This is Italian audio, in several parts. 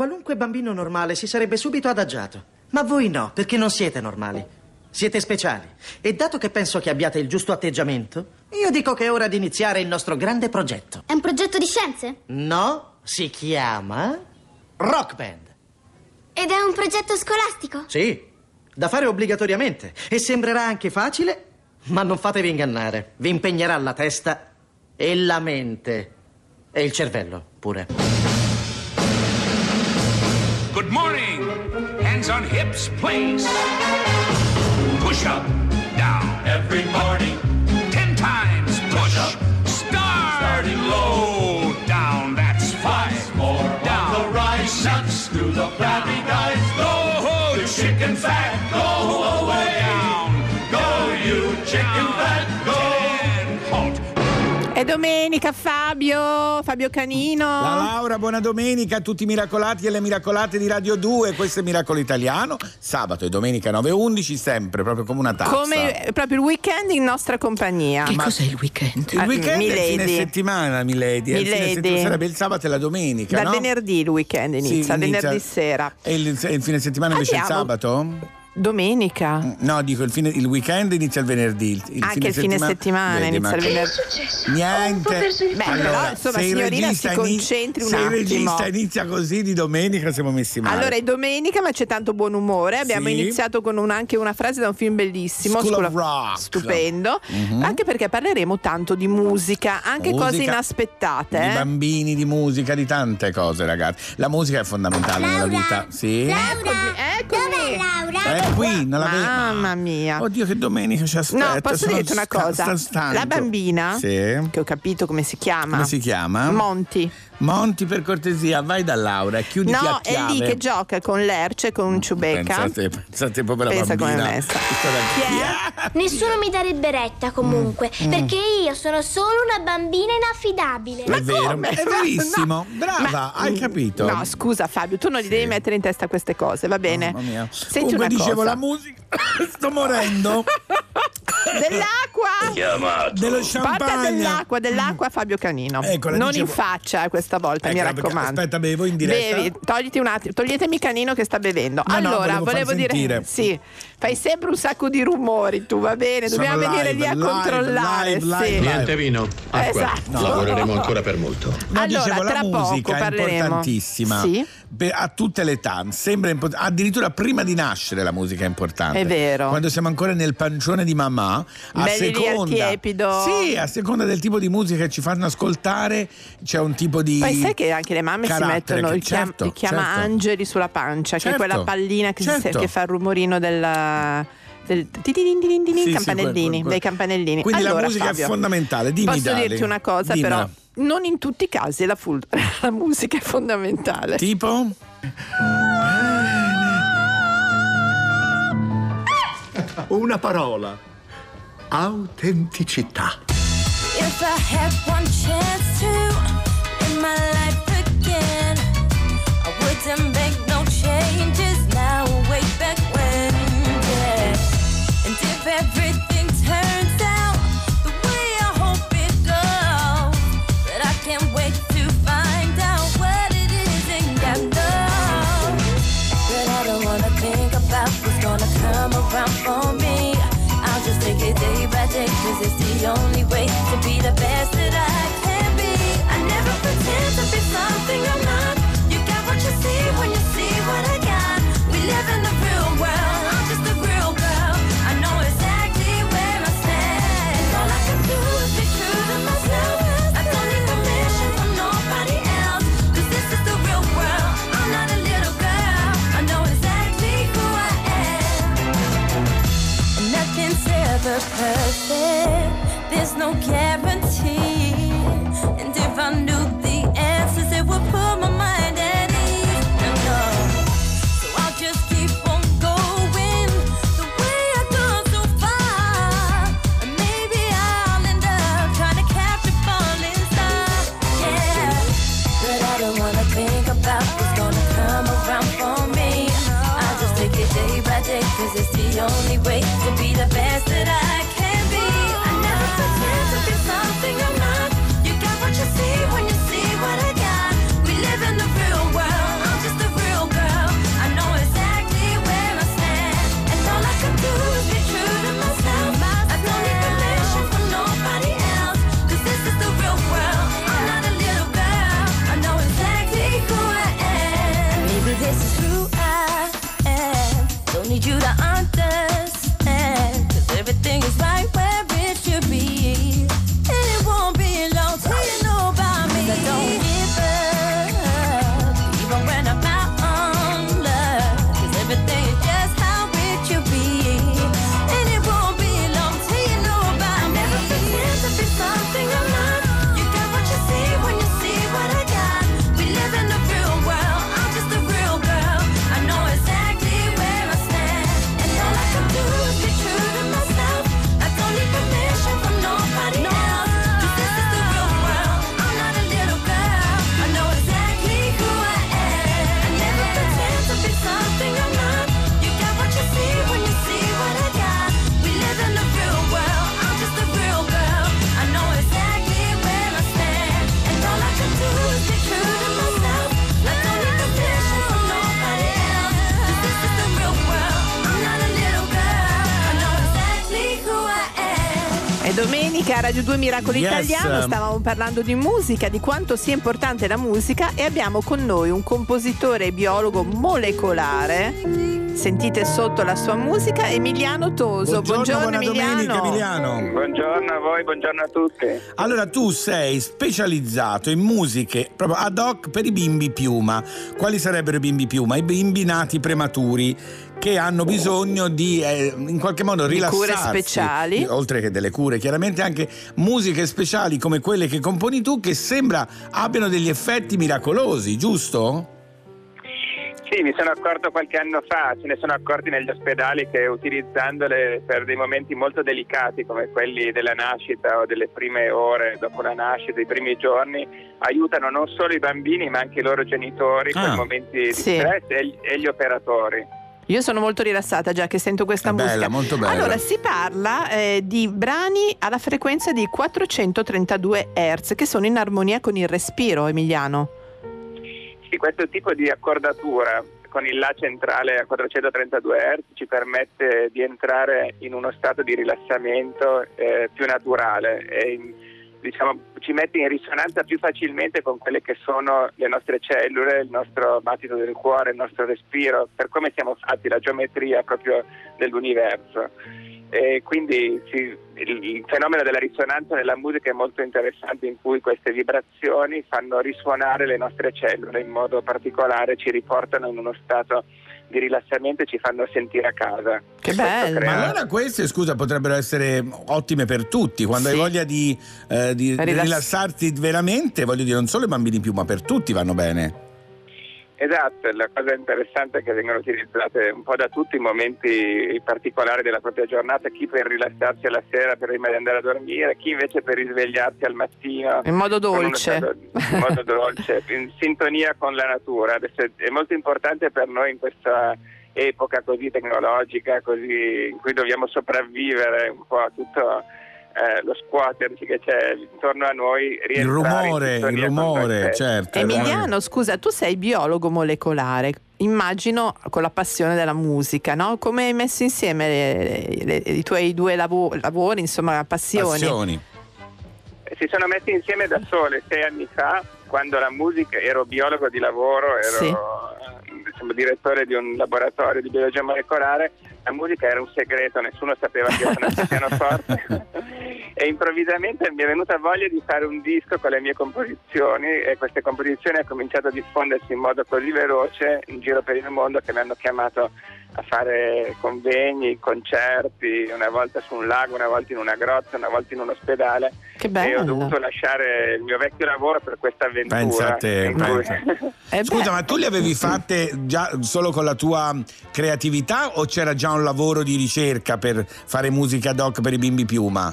qualunque bambino normale si sarebbe subito adagiato. Ma voi no, perché non siete normali. Siete speciali. E dato che penso che abbiate il giusto atteggiamento, io dico che è ora di iniziare il nostro grande progetto. È un progetto di scienze? No, si chiama Rock Band. Ed è un progetto scolastico? Sì, da fare obbligatoriamente. E sembrerà anche facile, ma non fatevi ingannare. Vi impegnerà la testa e la mente. E il cervello pure. Good morning. Hands on hips, please. Push up, down. Every morning, Ten times push. up. Start. Starting low. Down. That's five. more Down. on the rise. Nuts to the flabby guys. Go, The chicken fat, domenica Fabio, Fabio Canino. La Laura, buona domenica a tutti i miracolati e le miracolate di Radio 2. Questo è Miracolo Italiano. Sabato e domenica 9.11, sempre, proprio come una tazza. Come proprio il weekend in nostra compagnia. Che cos'è il weekend? Il weekend è il fine Milady. settimana, Milady. È il fine Milady. settimana, sarebbe il sabato e la domenica, Dal no? venerdì il weekend inizia, Sì, inizia- venerdì sera. E il, il fine settimana invece Andiamo. il sabato? Domenica. No, dico il, fine- il weekend inizia il venerdì. Il, il Anche il fine settimana Vedi, inizia ma- il venerdì. Niente. Beh, però, insomma, signorina, si concentri un se il attimo. regista inizia così di domenica siamo messi male. Allora è domenica ma c'è tanto buon umore. Abbiamo Sì. iniziato con un- anche una frase da un film bellissimo. School School of Rock. Stupendo. Anche perché parleremo tanto di musica, anche cose Musica, inaspettate. Di eh. bambini, di musica, di tante cose, ragazzi. La musica è fondamentale nella vita. Sì. Laura! eccomi. Dov'è Laura? È qui, non la vedo. Mamma mia. Oddio, che domenica ci aspetta. No, posso dirti una cosa? La bambina, Sì. che ho capito come si chiama. Come si chiama? Monti. Monti, per cortesia, vai da Laura e chiuditi No, a è chiave. lì che gioca con l'erce, con Ciubecca. Pensate, pensate proprio alla Pensa bambina. come è messa. È? Nessuno mi darebbe retta comunque, Mm. perché io sono solo una bambina inaffidabile. È vero, come? è verissimo. No. Brava, Ma- hai capito? No, scusa Fabio, tu non gli devi mettere in testa queste cose, va bene? Mamma mia. Senti Comunque una dicevo cosa. la musica. Sto morendo. Dell'acqua! Dello Porta champagne. dell'acqua, dell'acqua a Fabio Canino. Ecco, la non dicevo- in faccia eh, questa volta, mi raccomando. aspetta, bevo in diretta. Bevi, togliti un attimo, toglietemi Canino che sta bevendo. No, no, allora, volevo far dire sentire. sì, fai sempre un sacco di rumori tu, va bene? Sono Dobbiamo venire live, lì a live, controllare, live, live, sì. live. Niente vino, acqua. Esatto. Lavoreremo ancora per molto. No, Allora, dicevo, la tra poco musica è parleremo. importantissima Sì. A tutte le età. Sembra import- addirittura prima di nascere la musica è importante. È vero. Quando siamo ancora nel pancione di mamma, a Belli seconda, tiepido. Sì, a seconda del tipo di musica che ci fanno ascoltare, c'è un tipo di. Poi sai che anche le mamme si mettono che- il, chiam- certo, il chiama certo. angeli sulla pancia, che è Certo, quella pallina che, si- certo. che fa il rumorino del. del sì, campanellini, quel- quel- dei campanellini. Quindi la Allora, musica Fabio, è fondamentale. Dimmi, Posso Dali. dirti una cosa, Dimmela. però, non in tutti i casi la, full- la musica è fondamentale. Tipo? Una parola. Autenticità. If I had one chance to in my life the best that I can be. I never pretend to be something I'm not. You got what you see when you see what I got. We live in the real world, I'm just a real girl. I know exactly where I stand. All I can do is be true to myself. I don't need permission from nobody else. Cause this is the real world, I'm not a little girl. I know exactly who I am. And nothing's ever perfect. There's no guarantee. 2 Miracolo Yes. Italiano stavamo parlando di musica, di quanto sia importante la musica e abbiamo con noi un compositore e biologo molecolare. Sentite sotto la sua musica Emiliano Toso. Buongiorno, buona Emiliano. domenica Emiliano. Buongiorno voi, buongiorno a tutti. Allora tu sei specializzato in musiche proprio ad hoc per i bimbi piuma. Quali sarebbero i bimbi piuma? I bimbi nati prematuri che hanno bisogno di eh, in qualche modo Di rilassarsi. cure speciali. Oltre che delle cure, chiaramente anche musiche speciali come quelle che componi tu che sembra abbiano degli effetti miracolosi, giusto? Sì, mi sono accorto qualche anno fa, se ne sono accorti negli ospedali che utilizzandole per dei momenti molto delicati come quelli della nascita o delle prime ore dopo la nascita, i primi giorni, aiutano non solo i bambini ma anche i loro genitori Ah, per momenti di sì. stress e gli- e gli operatori. Io sono molto rilassata già che sento questa bella, musica. molto bella. Allora, si parla eh, di brani alla frequenza di 432 Hz che sono in armonia con il respiro, Emiliano. Sì, questo tipo di accordatura con il La centrale a 432 Hz ci permette di entrare in uno stato di rilassamento eh, più naturale e in- diciamo, ci mette in risonanza più facilmente con quelle che sono le nostre cellule, il nostro battito del cuore, il nostro respiro, per come siamo fatti, la geometria proprio dell'universo. E quindi sì, il, il fenomeno della risonanza nella musica è molto interessante in cui queste vibrazioni fanno risuonare le nostre cellule in modo particolare, ci riportano in uno stato di rilassamento e ci fanno sentire a casa. Che bello. crea- Ma allora queste, scusa, potrebbero essere ottime per tutti. Quando Sì. hai voglia di, eh, di Rilass- rilassarti veramente, voglio dire, non solo i bambini più, ma per tutti vanno bene. Esatto, la cosa interessante è che vengono utilizzate un po' da tutti in momenti particolari della propria giornata, chi per rilassarsi alla sera prima di andare a dormire, chi invece per risvegliarsi al mattino. In modo dolce. stato- in modo dolce, in sintonia con la natura. Adesso è- è molto importante per noi in questa epoca così tecnologica, così in cui dobbiamo sopravvivere un po' a tutto eh, lo squatterci che c'è intorno a noi. Il rumore, il rumore, certo. Emiliano, scusa, tu sei biologo molecolare. Immagino con la passione della musica, no? Come hai messo insieme le- le- i tuoi due lavo- lavori, insomma, passioni? Passioni. si sono messi insieme da sole sei anni fa, quando la musica, ero biologo di lavoro, ero Sì. diciamo, direttore di un laboratorio di biologia molecolare, la musica era un segreto, nessuno sapeva che io suonassi il pianoforte e improvvisamente mi è venuta voglia di fare un disco con le mie composizioni e queste composizioni hanno cominciato a diffondersi in modo così veloce in giro per il mondo che mi hanno chiamato a fare convegni, concerti, una volta su un lago, una volta in una grotta, una volta in un ospedale Che e ho bello. dovuto lasciare il mio vecchio lavoro per questa avventura. Pensa a te, cui- pensa. Eh Scusa, ma tu le avevi fatte già solo con la tua creatività o c'era già un lavoro di ricerca per fare musica ad hoc per i bimbi piuma?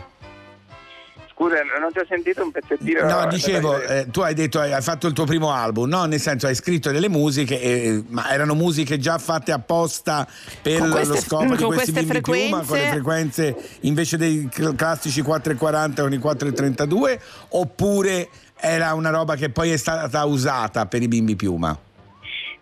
Scusa, non ti ho sentito un pezzettino. No, dicevo, eh, tu hai detto hai fatto il tuo primo album, no? Nel senso hai scritto delle musiche, eh, ma erano musiche già fatte apposta per queste- lo scopo di questi bimbi piuma, con le frequenze? frequenze invece dei cl- classici 4,40 con i 4,32 oppure era una roba che poi è stata usata per i bimbi piuma?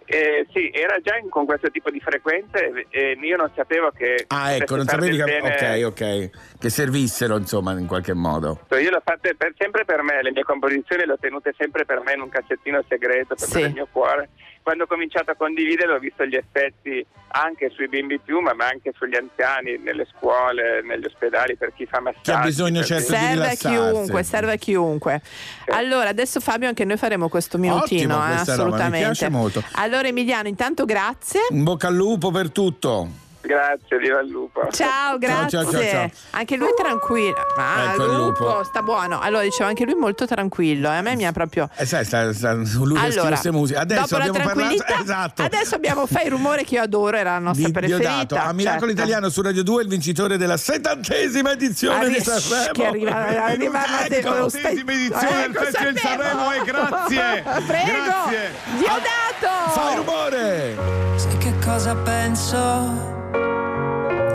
Eh, sì, era già in- con questo tipo di frequenze e io non sapevo che. Ah, ecco, non sapevi che, ok, ok, che servissero insomma in qualche modo. Io l'ho fatte per- sempre per me, le mie composizioni le ho tenute sempre per me in un cassettino segreto per Sì. il mio cuore. Quando ho cominciato a condividere ho visto gli effetti anche sui bimbi piuma, ma anche sugli anziani, nelle scuole, negli ospedali, per chi fa massaggi. Chi ha bisogno, certo, di serve a chiunque, serve a chiunque. Allora, adesso Fabio anche noi faremo questo minutino, Ottimo eh, questa roba, mi assolutamente. piace molto. Allora Emiliano, intanto grazie. In bocca al lupo per tutto. Grazie, viva il lupo. Ciao, grazie. ciao, ciao, ciao. Anche lui tranquillo. Ah, Ecco il lupo. sta buono. Allora, dicevo, anche lui molto tranquillo. eh. A me mi ha proprio. Eh, sai, sta, sta, lui Allora, musiche. Adesso dopo la abbiamo parlato. Esatto. adesso abbiamo Fai il rumore che io adoro, era la nostra Di preferita. Diodato. a Miracolo certo. Italiano su Radio 2 il vincitore della settantesima edizione Arri- di Sanremo. che arriva- arriva- Ecco, stai- settantesima edizione del Ecco, Festival di Sanremo e grazie. Prego. Grazie. Diodato. Fai rumore. Sai che cosa penso?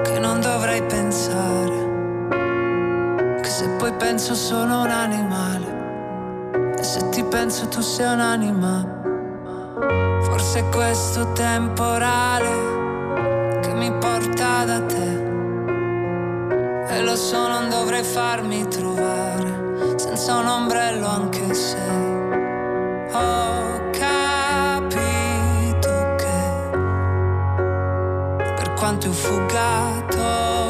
Che non dovrei pensare. Che se poi penso sono un animale. E se ti penso tu sei un'anima. Forse è questo temporale che mi porta da te. E lo so, non dovrei farmi trovare senza un ombrello anche se ho per quanto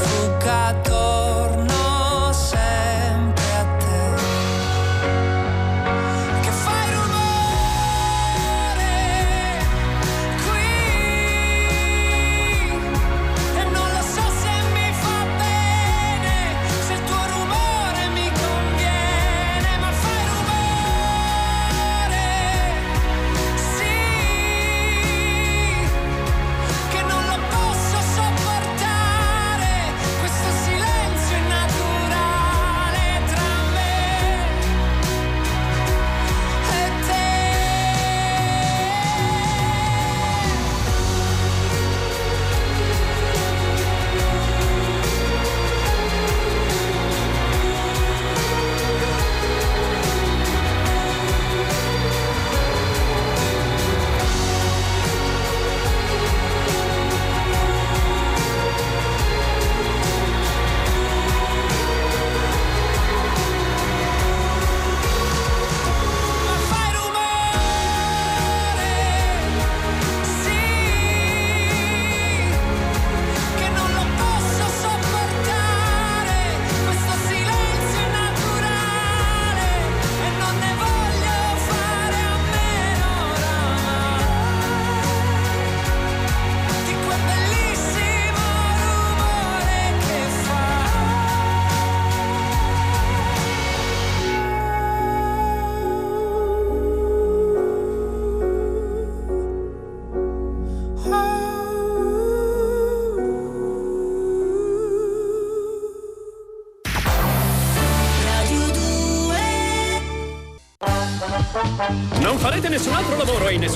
per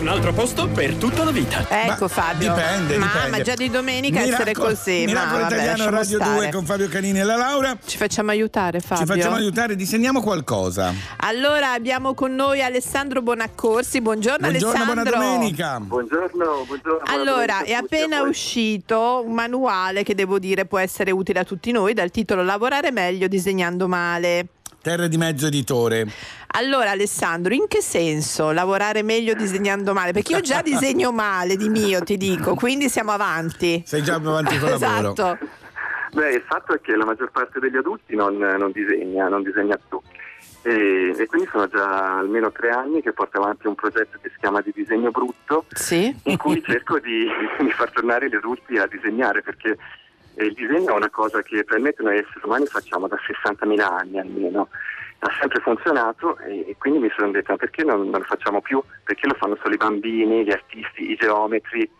nessun altro posto per tutta la vita. Ecco Fabio. Dipende, Mamma, dipende. già di domenica essere Miracolo- così. Ma Miracolo vabbè, Italiano lasciamo Radio stare. 2 con Fabio Canini e la Laura. Ci facciamo aiutare Fabio. Ci facciamo aiutare, disegniamo qualcosa. Allora abbiamo con noi Alessandro Bonaccorsi. Buongiorno, Buongiorno, buona Alessandro. domenica. Buongiorno, buongiorno. buona Allora, domenica a è appena uscito un manuale che devo dire può essere utile a tutti noi dal titolo Lavorare meglio disegnando male. Terra di mezzo editore. Allora Alessandro, in che senso lavorare meglio disegnando male? Perché io già disegno male di mio, ti dico, quindi siamo avanti. Sei già avanti col lavoro. Esatto. Beh, il fatto è che la maggior parte degli adulti non, non disegna, non disegna più. E, e quindi sono già almeno tre anni che porto avanti un progetto che si chiama di disegno brutto, Sì. in cui cerco di, di far tornare gli adulti a disegnare, perché eh, il disegno è una cosa che probabilmente noi esseri umani facciamo da 60.000 anni almeno. Ha sempre funzionato e, e quindi mi sono detto ma perché non, non lo facciamo più? Perché lo fanno solo i bambini, gli artisti, i geometri.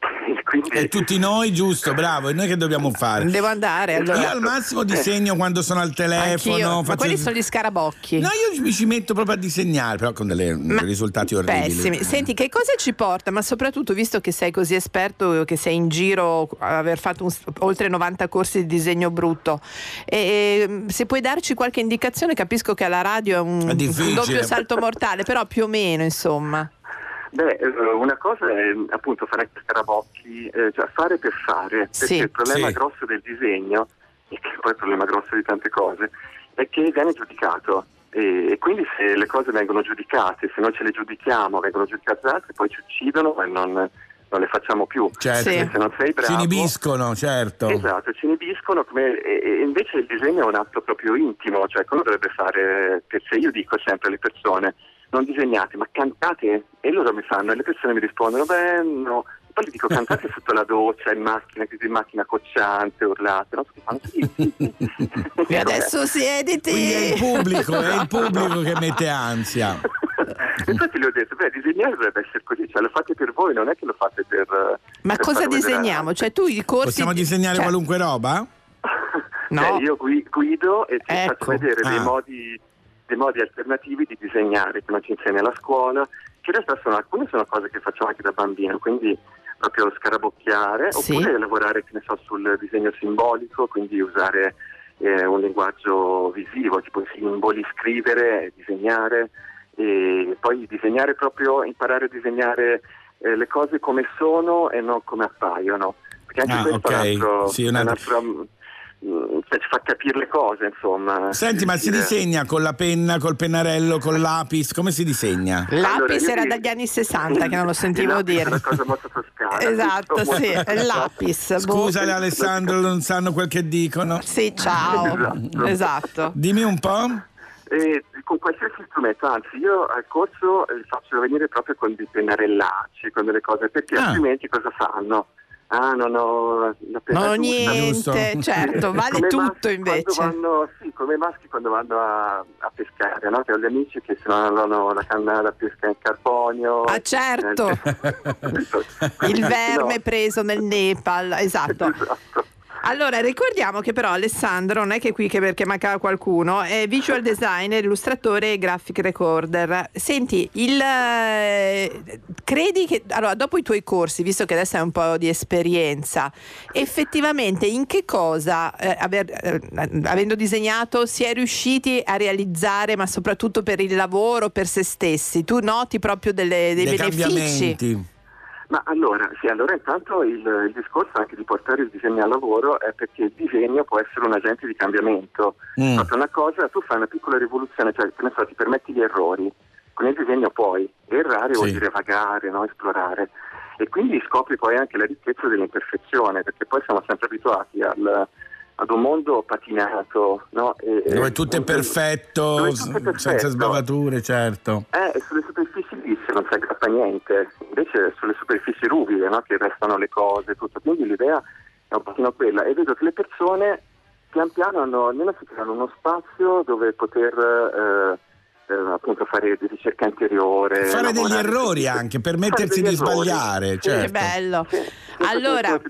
E quindi E tutti noi, giusto, bravo, e noi che dobbiamo fare? Devo andare allora. Io al massimo disegno quando sono al telefono. Anch'io. Ma faccio- quelli sono gli scarabocchi. No, io mi ci metto proprio a disegnare, però con dei risultati orribili. Pessimi. Senti, che cosa ci porta? Ma soprattutto, visto che sei così esperto, che sei in giro aver fatto un- oltre 90 corsi di disegno brutto, e, se puoi darci qualche indicazione, capisco che alla radio è un, È un doppio salto mortale, però più o meno, insomma. Beh, eh, una cosa è appunto fare anche scarabocchi, eh, cioè fare per fare, perché Sì. il problema Sì. grosso del disegno, e che poi è il problema grosso di tante cose, è che viene giudicato. E, e quindi se le cose vengono giudicate, se noi ce le giudichiamo, vengono giudicate da altri, poi ci uccidono e non, non le facciamo più. Certo. Perché Se non sei bravo, Ci inibiscono, certo. Esatto, ci inibiscono come, e, e invece il disegno è un atto proprio intimo, cioè quello dovrebbe fare, perché io dico sempre alle persone, non disegnate, ma cantate e loro mi fanno e le persone mi rispondono, beh no, poi gli dico cantate sotto la doccia, in macchina, così in macchina cocciante, urlate, no? Tutti fanno sì, sì, sì. E adesso siediti. Quindi è il pubblico, è il pubblico che mette ansia. Infatti gli ho detto, beh, disegnare dovrebbe essere così, cioè lo fate per voi, non è che lo fate per... Ma per cosa disegniamo? Cioè tu i corsi... Possiamo disegnare cioè, qualunque roba? No. Cioè, io gui- guido e ti Ecco. faccio vedere dei, Ah. modi, dei modi alternativi di disegnare che non ci insegna la scuola, che in realtà sono, alcune sono cose che facciamo anche da bambino, quindi proprio scarabocchiare, Sì. oppure lavorare che ne so, sul disegno simbolico, quindi usare eh, un linguaggio visivo, tipo simboli, scrivere, disegnare, e poi disegnare proprio, imparare a disegnare eh, le cose come sono e non come appaiono. Perché anche Ah, questo è un altro, Sì, è un altro- cioè, ci fa capire le cose, insomma. Senti, ma si Dire- disegna con la penna, col pennarello, col lapis? Come si disegna? Allora, Lapis io era ti- dagli anni 60 che non lo sentivo dire. È una cosa molto toscana. Esatto, sì, è lapis. boh. Scusale Alessandro, non sanno quel che dicono. Sì, ciao. Esatto. Esatto. Dimmi un po'. E con qualsiasi strumento, anzi io al corso li faccio venire proprio con dei pennarellacci, con delle cose, perché Ah. altrimenti cosa fanno? Ah, non ho la penna Non ho giusta. niente, giusto. certo, vale Come tutto invece. Vanno, sì, come i maschi quando vanno a, a pescare, no? Che ho gli amici che se non hanno la canna da pesca in carbonio. Ah, certo. Eh, Il no. verme preso nel Nepal, esatto. Esatto. Allora, ricordiamo che però Alessandro non è che qui che perché mancava qualcuno, è visual designer, illustratore e graphic recorder. Senti, il, eh, credi che, allora, dopo i tuoi corsi, visto che adesso hai un po' di esperienza, effettivamente in che cosa, eh, aver- eh, avendo disegnato, si è riusciti a realizzare, ma soprattutto per il lavoro, per se stessi? Tu noti proprio delle- dei Dei benefici? cambiamenti. Ma allora, sì, allora intanto il, il discorso anche di portare il disegno al lavoro è perché il disegno può essere un agente di cambiamento. Mm. Proprio una cosa, tu fai una piccola rivoluzione, cioè so, ti permetti gli errori. Con il disegno puoi. Errare vuol Sì. dire vagare, no? esplorare. E quindi scopri poi anche la ricchezza dell'imperfezione, perché poi siamo sempre abituati al- ad un mondo patinato, no? E- Dove tutto è perfetto, tutto è perfetto. senza sbavature, certo. Eh, sulle superfici lisse non si aggrappa niente, invece sulle superfici ruvide no, che restano le cose, tutto. Quindi l'idea è un pochino quella e vedo che le persone pian piano hanno, almeno si creano uno spazio dove poter eh, appunto fare ricerca interiore. Fare degli errori anche, permettersi di errori. sbagliare, Sì, certo. Che bello. sì, Allora.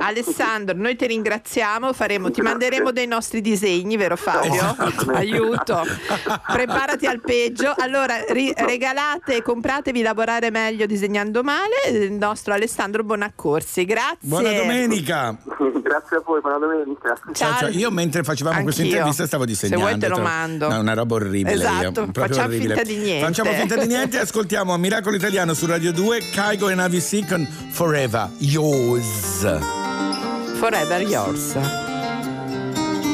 Alessandro, noi ti ringraziamo, faremo, ti manderemo dei nostri disegni, vero Fabio? Esatto. Aiuto. Preparati al peggio. Allora, ri- regalate e compratevi Lavorare meglio disegnando male, il nostro Alessandro Bonaccorsi. Grazie. Buona domenica. Grazie a voi, buona domenica. Ciao, ciao. Io mentre facevamo questa Anch'io. intervista stavo Se disegnando. vuoi te lo mando. No, una roba orribile. Esatto, io, proprio facciamo orribile. finta di niente. Facciamo finta di niente e ascoltiamo a Miracolo Italiano su Radio 2, Caigo e Navi C con Forever Yours. Forever yours.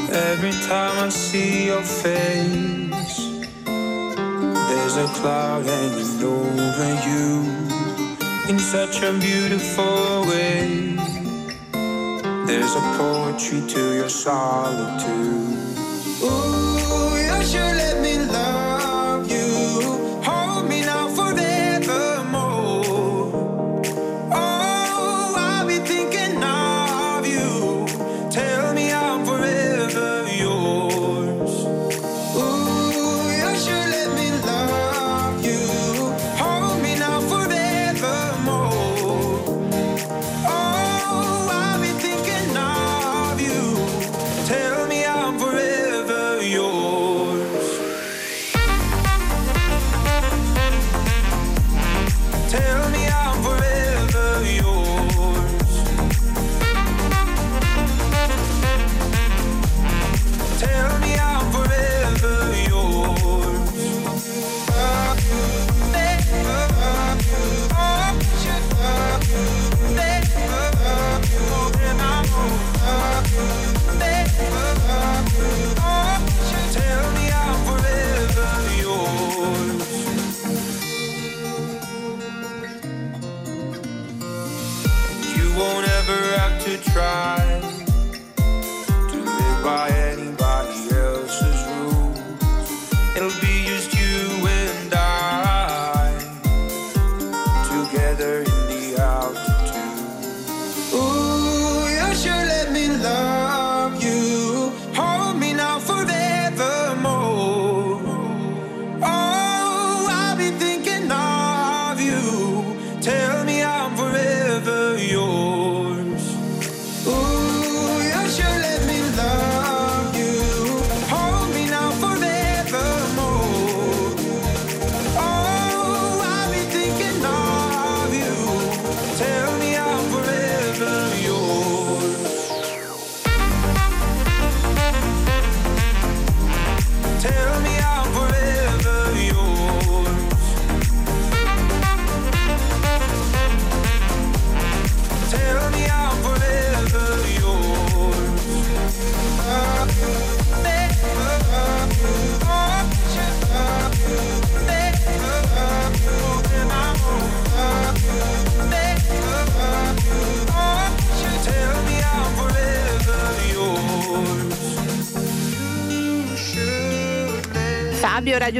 Every time I see your face, there's a cloud hanging over you in such a beautiful way. There's a poetry to your solitude. Ooh, you should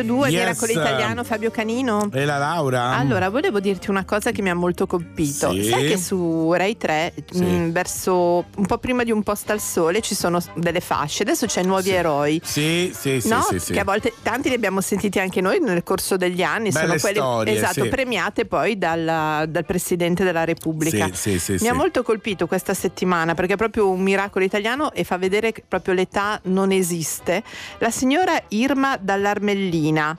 Fabio 2, Yes. Miracolo Italiano, Fabio Canino. E la Laura? Allora, volevo dirti una cosa che mi ha molto colpito. Sì. Sai che su Rai 3, mh, verso un po' prima di Un posto al sole, ci sono delle fasce. Adesso c'è Nuovi Eroi. Sì, sì, sì, no? sì, sì. Che a volte tanti li abbiamo sentiti anche noi nel corso degli anni. Belle sono quelle storie, esatto, sì. premiate poi dalla- dal Presidente della Repubblica. Sì, sì, sì, Mi sì. ha molto colpito questa settimana perché è proprio un miracolo italiano e fa vedere che proprio l'età non esiste. La signora Irma dall'Armellina.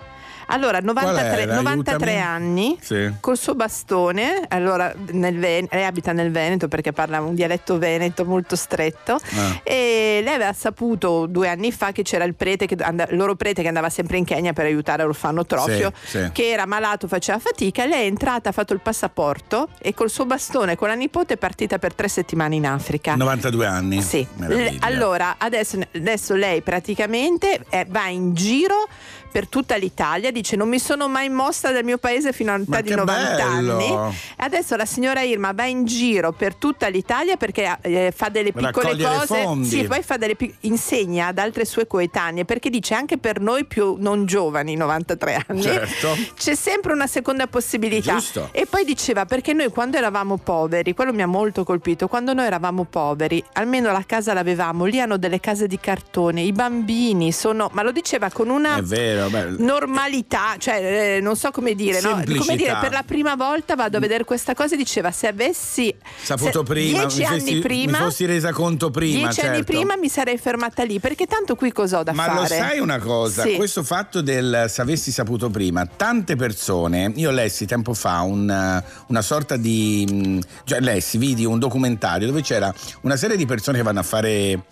Allora, 93, era? 93 Aiutami. anni, Sì. col suo bastone, allora nel Ven- lei abita nel Veneto perché parla un dialetto veneto molto stretto Ah. e lei aveva saputo due anni fa che c'era il prete, che, and- loro prete che andava sempre in Kenya per aiutare l'orfanotrofio, Sì, sì. che era malato, faceva fatica, lei è entrata, ha fatto il passaporto e col suo bastone con la nipote è partita per tre settimane in Africa. 92 anni. Sì. L- allora adesso, adesso lei praticamente eh, va in giro per tutta l'Italia, dice non mi sono mai mossa dal mio paese fino all'età di che 90 bello! anni. E adesso la signora Irma va in giro per tutta l'Italia perché eh, fa delle piccole cose, sì, poi fa delle pic- insegna ad altre sue coetanee perché dice anche per noi più non giovani, 93 anni, Certo. c'è sempre una seconda possibilità. Giusto. E poi diceva perché noi quando eravamo poveri, quello mi ha molto colpito, quando noi eravamo poveri, almeno la casa l'avevamo, lì hanno delle case di cartone, i bambini sono, ma lo diceva con una vero, beh, normalità, cioè eh, non so come dire, no? Semplicità. come dire, per la prima volta vado a vedere questa cosa e diceva se avessi saputo se- prima, dieci anni fossi, prima, mi fossi resa conto prima. dieci anni certo. prima mi sarei fermata lì, perché tanto qui cosa ho da Ma fare? lo sai una cosa? Sì. Questo fatto del se avessi saputo prima, tante persone, io lessi tempo fa un, una sorta di. mh, Cioè, lessi, vidi un documentario dove c'era una serie di persone che vanno a fare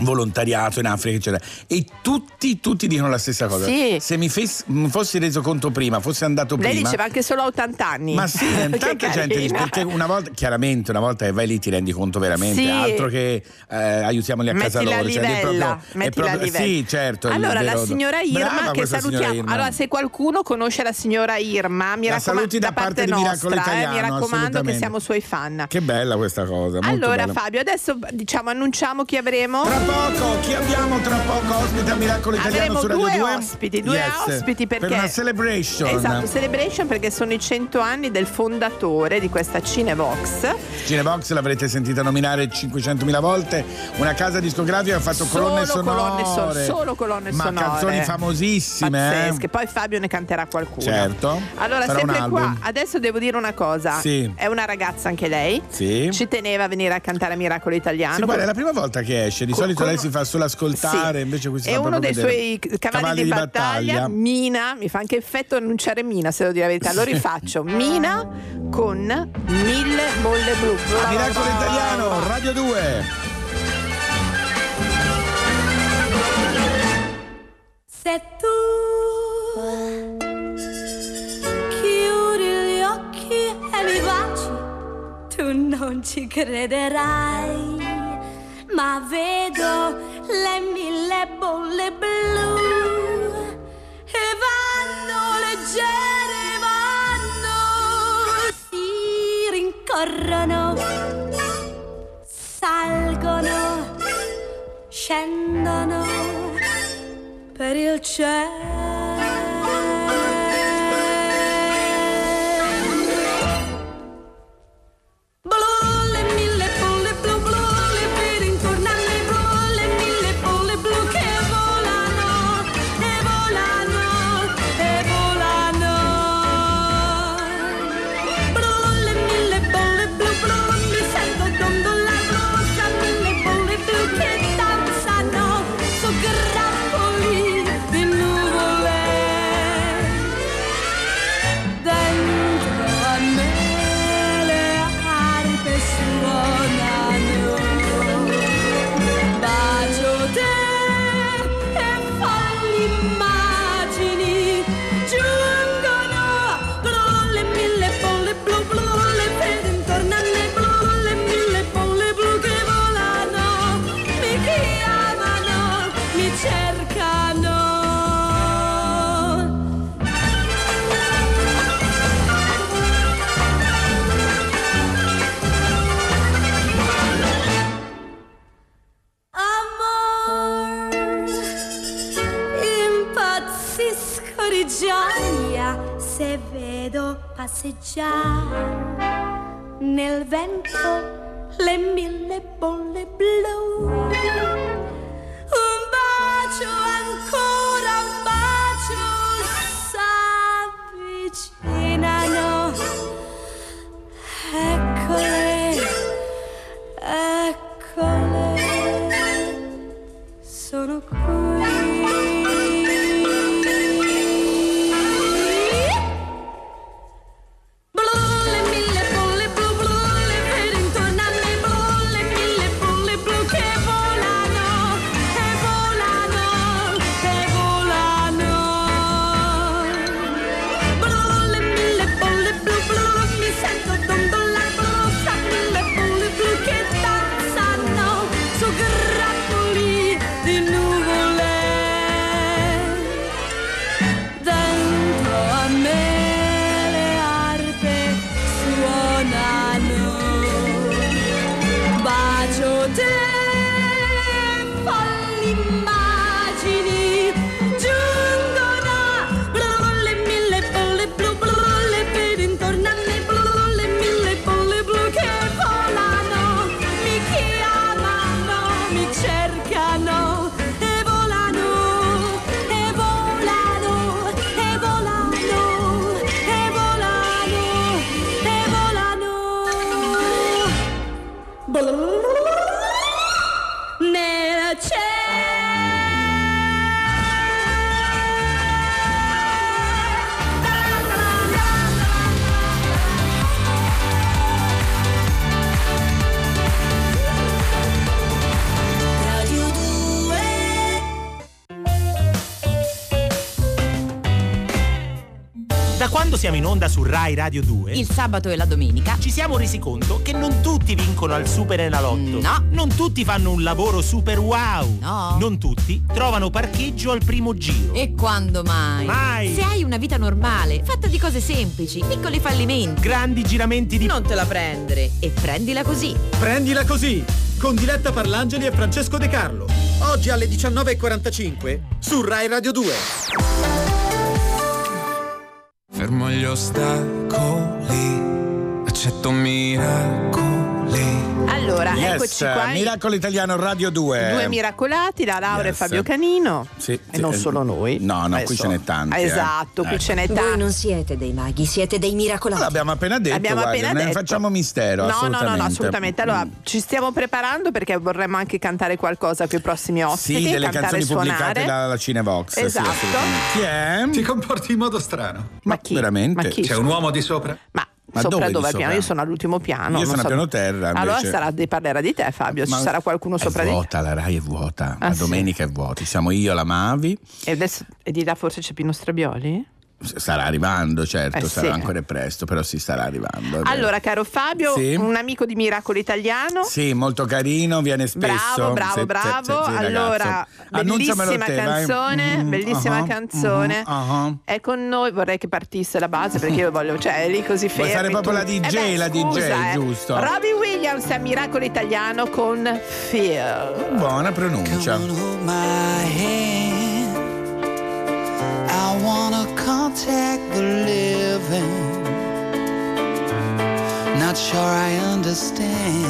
volontariato in Africa eccetera e tutti tutti dicono la stessa cosa Sì. se mi, fes- mi fossi reso conto prima fossi andato Lei prima diceva anche solo a 80 anni. ma sì, tanta gente perché una volta, chiaramente, una volta che vai lì ti rendi conto veramente, Sì. altro che eh, aiutiamoli a casa Mettila loro. a cioè, è livella, proprio- è livella. Sì, certo. Allora, la signora Irma, che salutiamo. Irma. Allora, se qualcuno conosce la signora Irma, mi La raccomando, saluti da parte di Miracolo nostra, eh, Italiano, mi raccomando che siamo suoi fan. Che bella questa cosa. Allora, bella. Fabio, adesso diciamo annunciamo chi avremo. Tra poco, chi abbiamo tra poco ospite a Miracolo Italiano Avremo su Radio due 2? ospiti, due Yes, ospiti perché per una celebration. Esatto, celebration perché sono i 100 anni del fondatore di questa Cinevox. Cinebox l'avrete sentita nominare 500.000 volte, una casa discografica che ha fatto colonne solo colonne, sonore. son- solo colonne ma sonore. canzoni famosissime. eh. Pazzesche. Poi Fabio ne canterà qualcuna. Certo. Allora, Sarà un sempre qua, adesso devo dire una cosa. Sì. È una ragazza anche lei. Sì. Ci teneva a venire a cantare Miracolo Italiano. Sì, guarda, è la prima volta che esce, di Con- solito con- lei si fa solo ascoltare, Sì. invece qui si È fa uno dei vedere. suoi cavalli, di, battaglia, Mina, mi fa anche effetto annunciare Mina, se devo dire la verità, lo rifaccio. Mina con mille bolle blu. Miracolo Italiano, Radio 2. Se tu chiudi gli occhi e mi baci, tu non ci crederai, ma vedo le mille bolle blu e vanno leggere, vanno, si rincorrono, salgono, scendono per il cielo. In onda su Rai Radio 2, Il sabato e la domenica ci siamo resi conto che non tutti vincono al Super Enalotto. No. Non tutti fanno un lavoro super wow. No. Non tutti trovano parcheggio al primo giro. E quando mai? Mai. Se hai una vita normale, fatta di cose semplici, piccoli fallimenti, Grandi giramenti di... non te la prendere e prendila così. Prendila così, con Diletta Parlangeli e Francesco De Carlo. Oggi alle 19.45 su Rai Radio 2. Ostacoli, accetto miracoli. Allora, Yes, eccoci qua. Miracolo Italiano Radio 2. Due miracolati, la Laura Yes. e Fabio Canino. Sì, E sì, non eh, solo noi. No, no, Ma qui ce n'è tanti. eh. Esatto, qui Ecco. ce n'è Voi tanti. non siete dei maghi, siete dei miracolati. L'abbiamo appena detto, Abbiamo guarda, appena detto. facciamo mistero, No, no, no, no, assolutamente. Allora, ci stiamo preparando perché vorremmo anche cantare qualcosa con i prossimi ospiti. Sì, delle canzoni suonare. pubblicate dalla Cinevox. sì, Esatto. assolutamente. Chi è? Ti comporti in modo strano. Ma chi? veramente? Ma chi? C'è un uomo di sopra? Ma, Ma sopra dove dove, sopra? Io sono all'ultimo piano. Io sono a so- piano terra, Allora invece. sarà di parlerà di te, Fabio. Ci Ma- sarà qualcuno sopra di te. vuota, la Rai è vuota. Ah, la sì? domenica è vuota. Siamo io, la Mavi. E, adesso, e di là forse c'è Pino Strabioli? Starà arrivando, certo, Eh, sarà sì. ancora presto, però si starà arrivando. Allora, caro Fabio, Sì. un amico di Miracolo Italiano. Sì, molto carino, viene spesso. Bravo, bravo, bravo. sì, sì, allora, bellissima te, canzone, Mhm, bellissima aha, canzone. mhm, aha. È con noi, vorrei che partisse la base perché io voglio, cioè, è lì così fermi. Vuoi fare proprio la. DJ, Eh beh, la DJ, scusa, eh. giusto? Robbie Williams a Miracolo Italiano con Fear. Buona pronuncia. my hand. I wanna contact the living. Not sure I understand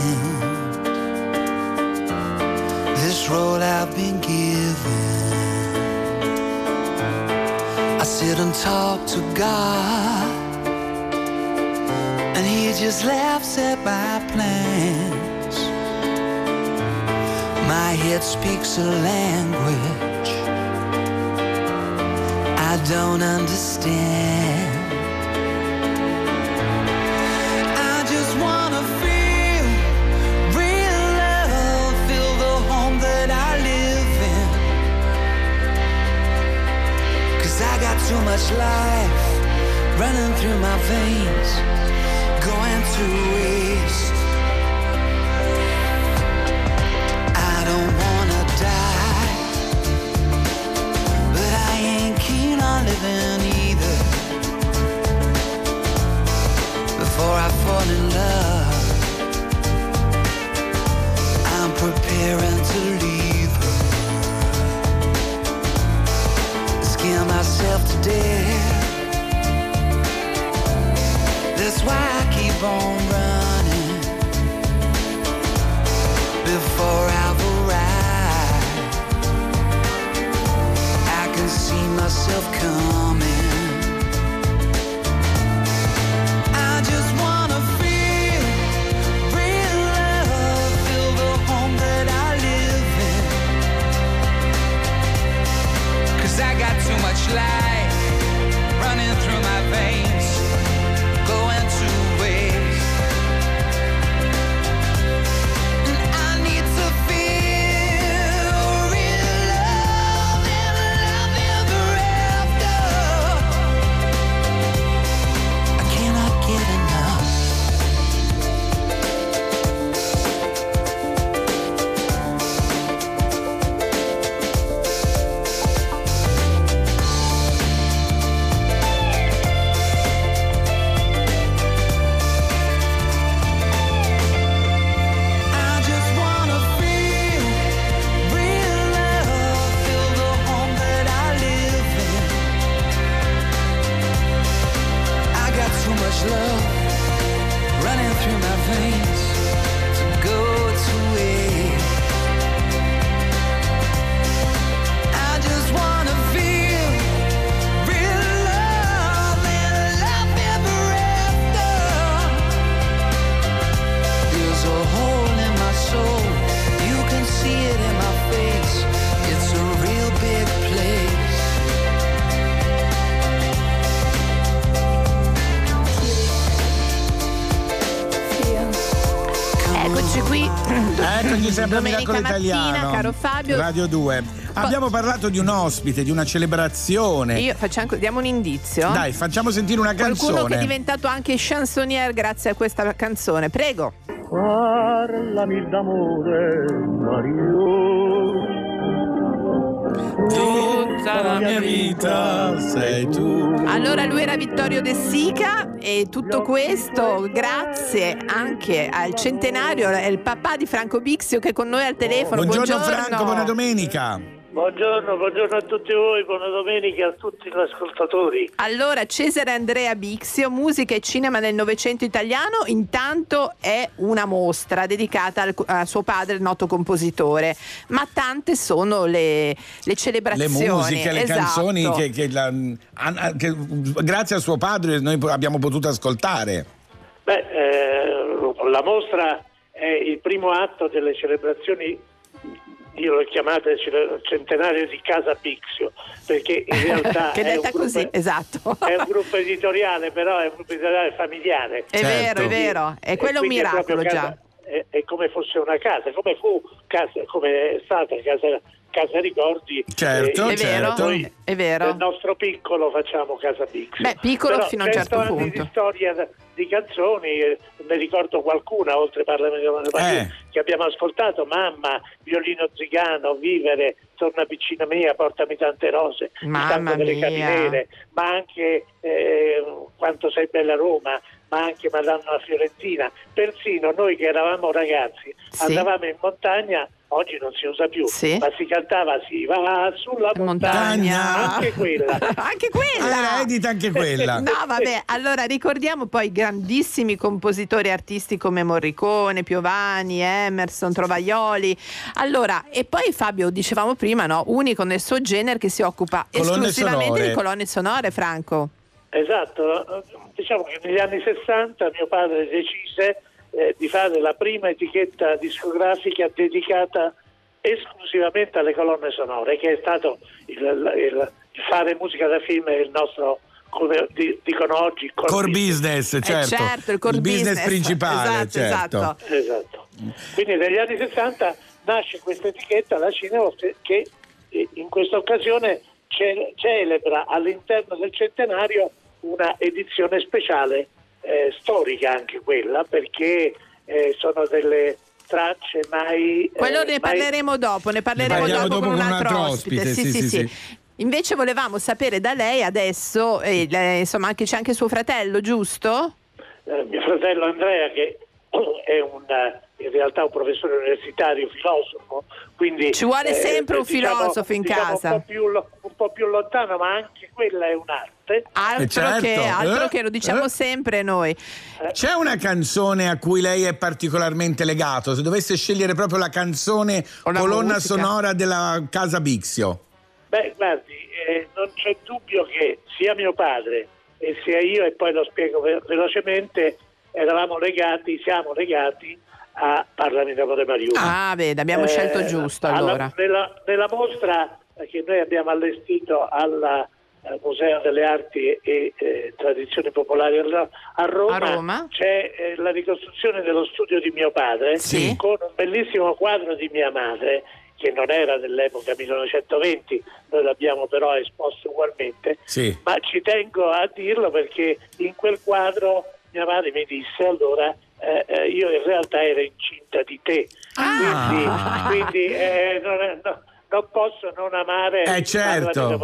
this road I've been given. I sit and talk to God, and He just laughs at my plans. My head speaks a language I don't understand. I just wanna feel real love, feel the home that I live in. Cause I got too much life running through my veins, going to waste. Living either. Before I fall in love, I'm preparing to leave her. Scare myself to death. That's why I keep on running before I've myself coming. I just wanna feel real love, feel the home that I live in. Cause I got too much life A Domenica Miracolo mattina, Italiano. caro Fabio. Radio 2. Abbiamo parlato di un ospite, di una celebrazione. Io facciamo, diamo un indizio. Dai, facciamo sentire una canzone. Qualcuno che è diventato anche chansonnier grazie a questa canzone. Prego. Parlami d'amore, Mario. Tutta la mia vita sei tu. Allora lui era Vittorio De Sica e tutto questo grazie anche al centenario, il papà di Franco Bixio che è con noi al telefono. Buongiorno, Franco, buona domenica. Buongiorno, buongiorno a tutti voi, buona domenica a tutti gli ascoltatori. Allora, Cesare Andrea Bixio, musica e cinema nel Novecento italiano, intanto è una mostra dedicata al- a suo padre, il noto compositore, ma tante sono le, le Le celebrazioni. musiche, le esatto. canzoni che, che la- che grazie a suo padre noi abbiamo potuto ascoltare. Beh, eh, la mostra è il primo atto delle celebrazioni, io le chiamate cele- centenario di Casa Pixio, perché in realtà che è, un detta gruppo, così, esatto. è un gruppo editoriale, però è un gruppo editoriale familiare. È vero, è vero, e quello è un miracolo già. Casa- è, è come fosse una casa, come fu casa, come è stata casa, casa Ricordi. Certo, eh, È vero, certo. noi è vero. Nel nostro piccolo facciamo Casa Pixel. Beh, piccolo Però fino a un 100 certo punto. di storia di canzoni, eh, ne ricordo qualcuna oltre Parlamento Eh. che abbiamo ascoltato, Mamma, Violino Zigano, Vivere, Torna vicino a me, Portami tante rose, Il Mamma delle mia. catinere, ma anche eh, Quanto sei bella Roma, ma anche Madonna Fiorentina. Persino noi che eravamo ragazzi Sì. andavamo in montagna, oggi non si usa più, Sì. ma si cantava si va sulla montagna, Montagna. anche quella. anche quella. Allora, edita anche quella. No, vabbè, allora ricordiamo poi grandissimi compositori artisti come Morricone, Piovani, Emerson, Trovaioli. Allora, e poi Fabio, dicevamo prima, no, unico nel suo genere che si occupa Colonne esclusivamente sonore. di colonne sonore, Franco. Esatto, diciamo che negli anni 60 mio padre decise eh, di fare la prima etichetta discografica dedicata esclusivamente alle colonne sonore, che è stato il, il- il fare musica da film è il nostro, come di- dicono oggi, core Core business, certo. certo, il core business, business. principale, Esatto, certo. esatto. Esatto. Quindi negli anni 60 nasce questa etichetta, la Cineos, che eh, in questa occasione ce- celebra all'interno del centenario una edizione speciale, eh, storica anche quella, perché eh, sono delle tracce mai... eh, Quello ne mai- parleremo dopo, ne parleremo Ne dopo, dopo con un altro, altro ospite. ospite, Sì, sì, sì, sì, sì. Invece volevamo sapere da lei adesso, eh, insomma, anche, c'è anche suo fratello, giusto? eh, mio fratello Andrea che è un, eh, in realtà un professore universitario, filosofo, quindi Ci vuole eh, sempre un diciamo- filosofo in diciamo casa. Un po, più, un po' più lontano, ma anche quella è un'arte. Altro, Eh, certo, che, altro eh, che lo diciamo eh. sempre noi. C'è una canzone a cui lei è particolarmente legato? Se dovesse scegliere proprio la canzone O la colonna musica. sonora della Casa Bixio. Beh, guardi, eh, non c'è dubbio che sia mio padre e sia io, e poi lo spiego ve- velocemente, eravamo legati, siamo legati a Parlami d'amore Mariucca. Ah, vede, abbiamo Eh, scelto giusto alla- allora. nella, nella mostra che noi abbiamo allestito al eh, Museo delle Arti e eh, Tradizioni Popolari a Roma, A Roma. c'è eh, la ricostruzione dello studio di mio padre Sì. con un bellissimo quadro di mia madre che non era dell'epoca 1920, noi l'abbiamo però esposto ugualmente, Sì. ma ci tengo a dirlo perché in quel quadro mia madre mi disse allora eh, eh, io in realtà ero incinta di te, Ah. quindi, quindi, eh, non, è- no- non posso non amare Eh, certo.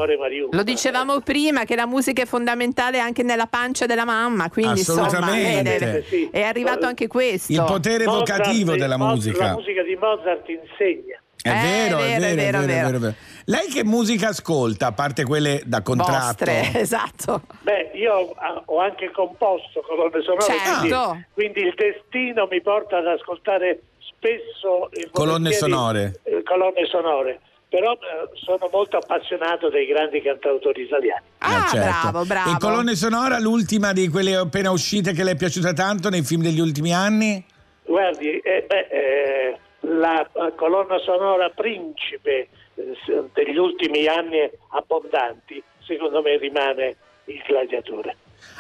Lo dicevamo prima che la musica è fondamentale anche nella pancia della mamma, quindi insomma Assolutamente. vede, Sì. è arrivato anche questo. Il potere Mozart, evocativo della musica. La musica di Mozart insegna. È Eh, vero, è è vero, vero, è è vero, è vero. è vero. Lei che musica ascolta, a parte quelle da contratto? Vostre, esatto. Beh, io ho, ho anche composto colonne sonore, Certo. quindi, quindi il destino mi porta ad ascoltare spesso e Colonne sonore. eh, colonne sonore. Però eh, sono molto appassionato dei grandi cantautori italiani. Ah, Eh, certo. bravo, bravo. E colonne sonora, l'ultima di quelle appena uscite che le è piaciuta tanto nei film degli ultimi anni? Guardi, eh, beh, eh, la eh, colonna sonora principe eh, degli ultimi anni abbondanti, secondo me rimane il gladiatore.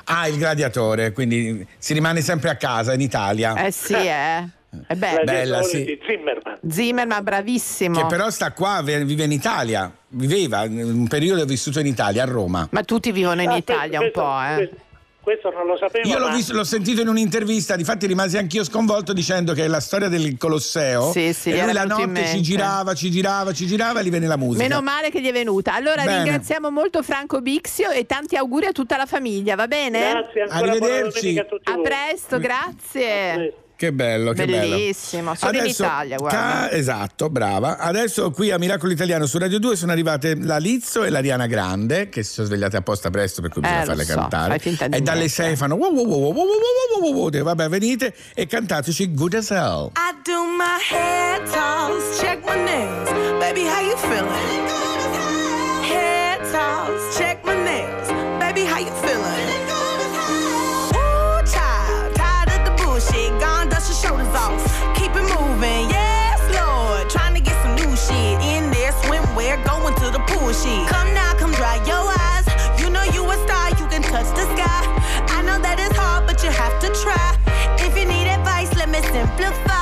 Ah, il gladiatore, quindi si rimane sempre a casa in Italia. Eh sì, eh. Eh beh, Gladiatore bella, sì. di Zimmerman. Zimmerman bravissimo. Che però sta qua, ve- vive in Italia. Viveva, in un periodo ha vissuto in Italia, a Roma. Ma tutti vivono in Ah, Italia un questo- po', eh. questo- Questo non lo sapevo. Io l'ho, ma- visto- l'ho sentito in un'intervista, difatti rimasi anch'io sconvolto dicendo che è la storia del Colosseo. Sì, sì, e lui la notte ci girava, ci girava, ci girava e gli venne la musica. Meno male che gli è venuta. Allora Bene. ringraziamo molto Franco Bixio e tanti auguri a tutta la famiglia, va bene? Grazie, ancora Arrivederci. a tutti A presto, grazie. Che bello, che Bellissimo, bello. solo in Italia, guarda. ca- esatto, brava. Adesso qui a Miracolo Italiano su Radio 2 sono arrivate la Lizzo e l'Ariana Grande, che si sono svegliate apposta presto per cui bisogna Eh, farle so, cantare. fai finta di e dalle niente. 6 fanno wow, wow, wow, wow, wow, wow, wow, wow, wow. Vabbè, venite e cantateci Good as Hell. I do my hair toss, check my nails. Baby, how you feeling? Try. If you need advice, let me simplify.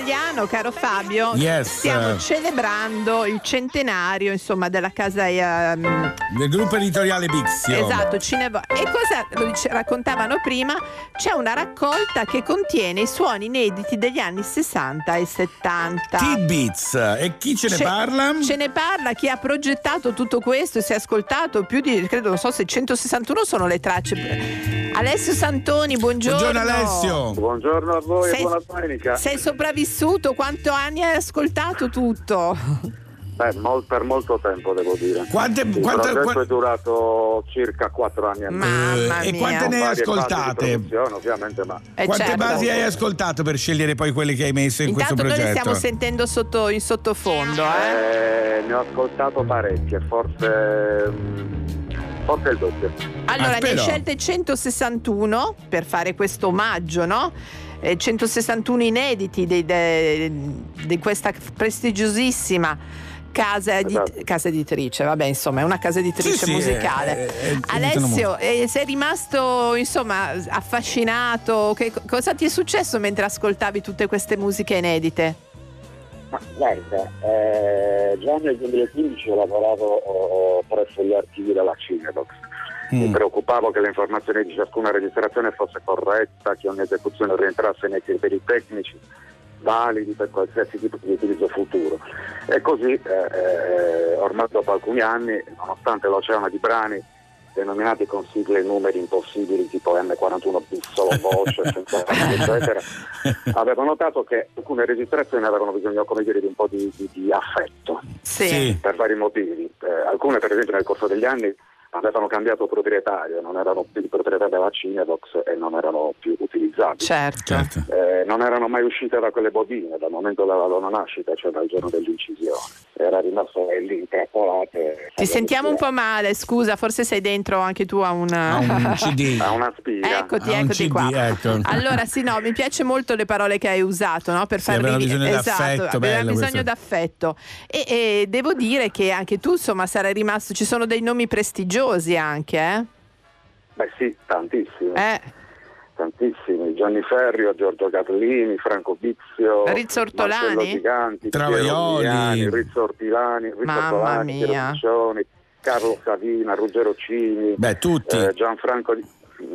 Italiano, caro Fabio. Yes. Stiamo celebrando il centenario, insomma, della casa ehm, Del gruppo editoriale Bixio. Esatto, Cinevo. E cosa lo dice- raccontavano prima? C'è una raccolta che contiene i suoni inediti degli anni 60 e 70. T-Beats. E chi ce ne Ce- parla? Ce ne parla chi ha progettato tutto questo e si è ascoltato più di, credo, non so se 161 sono le tracce. Alessio Santoni, buongiorno. Buongiorno, Alessio. Buongiorno a voi Sei- e buona domenica. Sei sopravvissuto? Quanto anni hai ascoltato tutto? Beh, mol- per molto tempo devo dire. Quante, Il quante- progetto qua- è durato circa quattro anni e mezzo. Mamma Eh, e quante ne hai ascoltate? ovviamente, ma Eh, Quante certo. basi hai ascoltato per scegliere poi quelle che hai messo in Intanto questo noi le progetto? stiamo sentendo sotto, in sottofondo, eh? eh, ne ho ascoltato parecchie, forse, mm, forse il doppio. Allora, ne hai scelte 161 per fare questo omaggio, no? Eh, 161 inediti di, de- di questa prestigiosissima casa, Esatto. casa editrice, vabbè insomma è una casa editrice Sì, sì, musicale. eh, eh, eh, Alessio, eh, sei rimasto insomma affascinato? Che, cosa ti è successo mentre ascoltavi tutte queste musiche inedite? Ma guarda, eh, già nel 2015 ho lavorato eh, presso gli archivi della Cinebox. Mi Mm. preoccupavo che le informazioni di ciascuna registrazione fosse corretta, che ogni esecuzione rientrasse nei criteri tecnici validi per qualsiasi tipo di utilizzo futuro. E così, eh, eh, ormai dopo alcuni anni, nonostante l'oceano di brani denominati con sigle e numeri impossibili tipo M41 bis, solo voce, eccetera, avevo notato che alcune registrazioni avevano bisogno, come dire, di un po' di, di- di affetto Sì. Sì. per vari motivi. Eh, alcune, per esempio, nel corso degli anni avevano cambiato proprietario, non erano più di proprietà della Cinevox e non erano più utilizzabili. Certo. Certo. Eh, non erano mai uscite da quelle bobine dal momento della loro nascita, cioè dal giorno dell'incisione. Era rimasto lì intrappolato. Ti sentiamo un po' male, scusa, forse sei dentro anche tu a un... A un CD. A una spiga. Eccoti, A un eccoti CD, qua. ecco. Allora, sì, no, mi piace molto le parole che hai usato, no? Per Sì, far bisogno esatto, d'affetto, aveva bisogno questo. d'affetto. E, e devo dire che anche tu, insomma, sarai rimasto. Ci sono dei nomi prestigiosi anche, eh? Beh sì, tantissimi. Eh, Tantissimi, Gianni Ferrio, Giorgio Gatlini, Franco Bizio, Rizzo Ortolani? Travaioli. Rizzo Ortilani, Rizzo Mamma Ortolani, Carlo Savina, Ruggero Cini, Beh, tutti. eh, Gianfranco,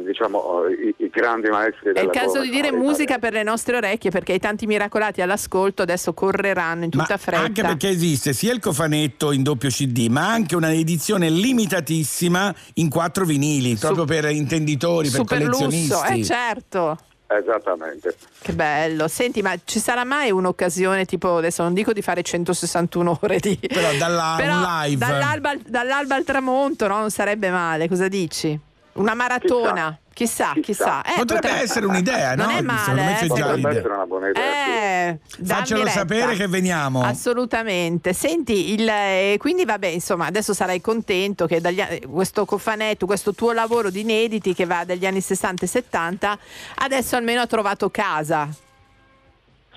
diciamo i, i grandi maestri è della il caso di dire musica per le nostre orecchie perché i tanti miracolati all'ascolto adesso correranno in Ma tutta fretta. anche perché esiste sia il cofanetto in doppio CD, ma anche una edizione limitatissima in quattro vinili, proprio per intenditori, per collezionisti. lusso, eh certo. Esattamente. Che bello. Senti, ma ci sarà mai un'occasione, tipo, adesso non dico di fare 161 ore di... Però dalla- Però. Dall'alba, al- dall'alba al tramonto, no? Non sarebbe male, cosa dici? Una maratona. Chissà, chissà. Eh, Potrebbe essere un'idea, non no? è Secondo male, me eh, c'è già secondo- l'idea. essere una buona idea. Eh, dammi Faccelo retta. sapere che veniamo. Assolutamente. Senti, il, eh, quindi vabbè, insomma, adesso sarai contento che dagli, questo cofanetto, questo tuo lavoro di inediti che va dagli anni 60 e 70, adesso almeno ha trovato casa.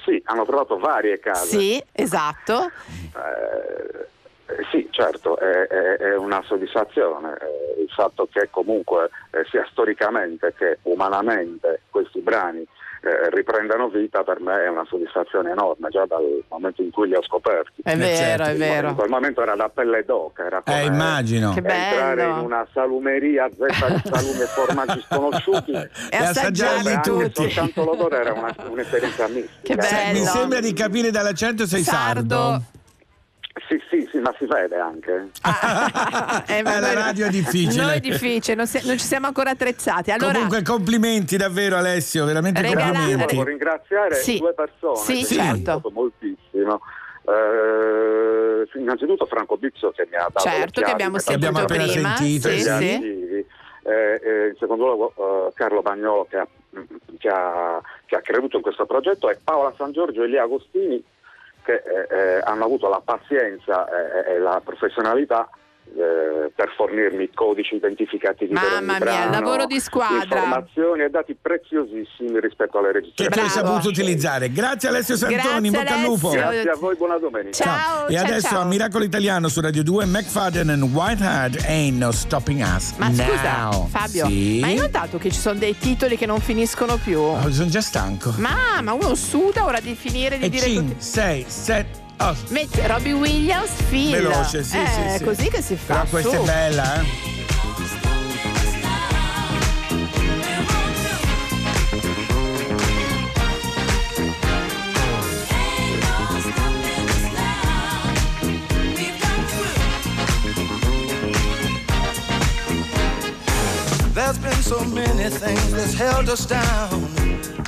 Sì, hanno trovato varie case. Sì, esatto. Eh, eh, sì, certo, è, è- è una soddisfazione eh, il fatto che comunque eh, sia storicamente che umanamente questi brani eh, riprendano vita per me è una soddisfazione enorme già dal momento in cui li ho scoperti. È vero, è vero. In quel momento era da pelle d'oca, era come Eh, immagino. Entrare bello. in una salumeria zeppa di salumi e formaggi sconosciuti E assaggiarli anche tutti. soltanto l'odore era una- un'esperienza mistica. Che Se- mi bello. sembra di capire dall'accento sei sardo. Sardo. Sì, sì, sì, ma si vede anche. Eh, ma Eh, la noi- radio è difficile. Noi è difficile, non, si- non ci siamo ancora attrezzati. Allora, Comunque complimenti davvero Alessio, veramente Regala- complimenti. Volevo ringraziare Sì. due persone Sì, che sì. mi hanno certo. aiutato moltissimo. Eh, innanzitutto Franco Bizzo che mi ha dato certo che abbiamo Che abbiamo sentito appena prima. sentito, sì, sì. Eh, eh, in secondo luogo eh, Carlo Bagnolo che ha, che, ha, che ha creduto in questo progetto e Paola San Giorgio e Lia Agostini che eh, eh, hanno avuto la pazienza eh, e la professionalità eh, per fornirmi codici identificativi per ogni Mamma mia, brano, lavoro di squadra. informazioni e dati preziosissimi rispetto alle Che registrazioni. tu hai saputo utilizzare. Grazie Alessio Santoni, in bocca al lupo. Grazie a voi, buona domenica. Ciao, E ciao, adesso ciao. a Miracolo Italiano su Radio 2 McFadden and Whitehead Ain't No Stopping Us. Ma scusa, Now. Fabio, Sì? ma hai notato che ci sono dei titoli che non finiscono più? Oh, sono già stanco. Ma, ma uno suda ora di finire di E dire 5, 6, 7, 8. Metti Robbie Williams, Phil. Veloce, sì, eh, sì, È sì. così che si fa. Però questa su. è bella, eh? There's been so many things that's held us down.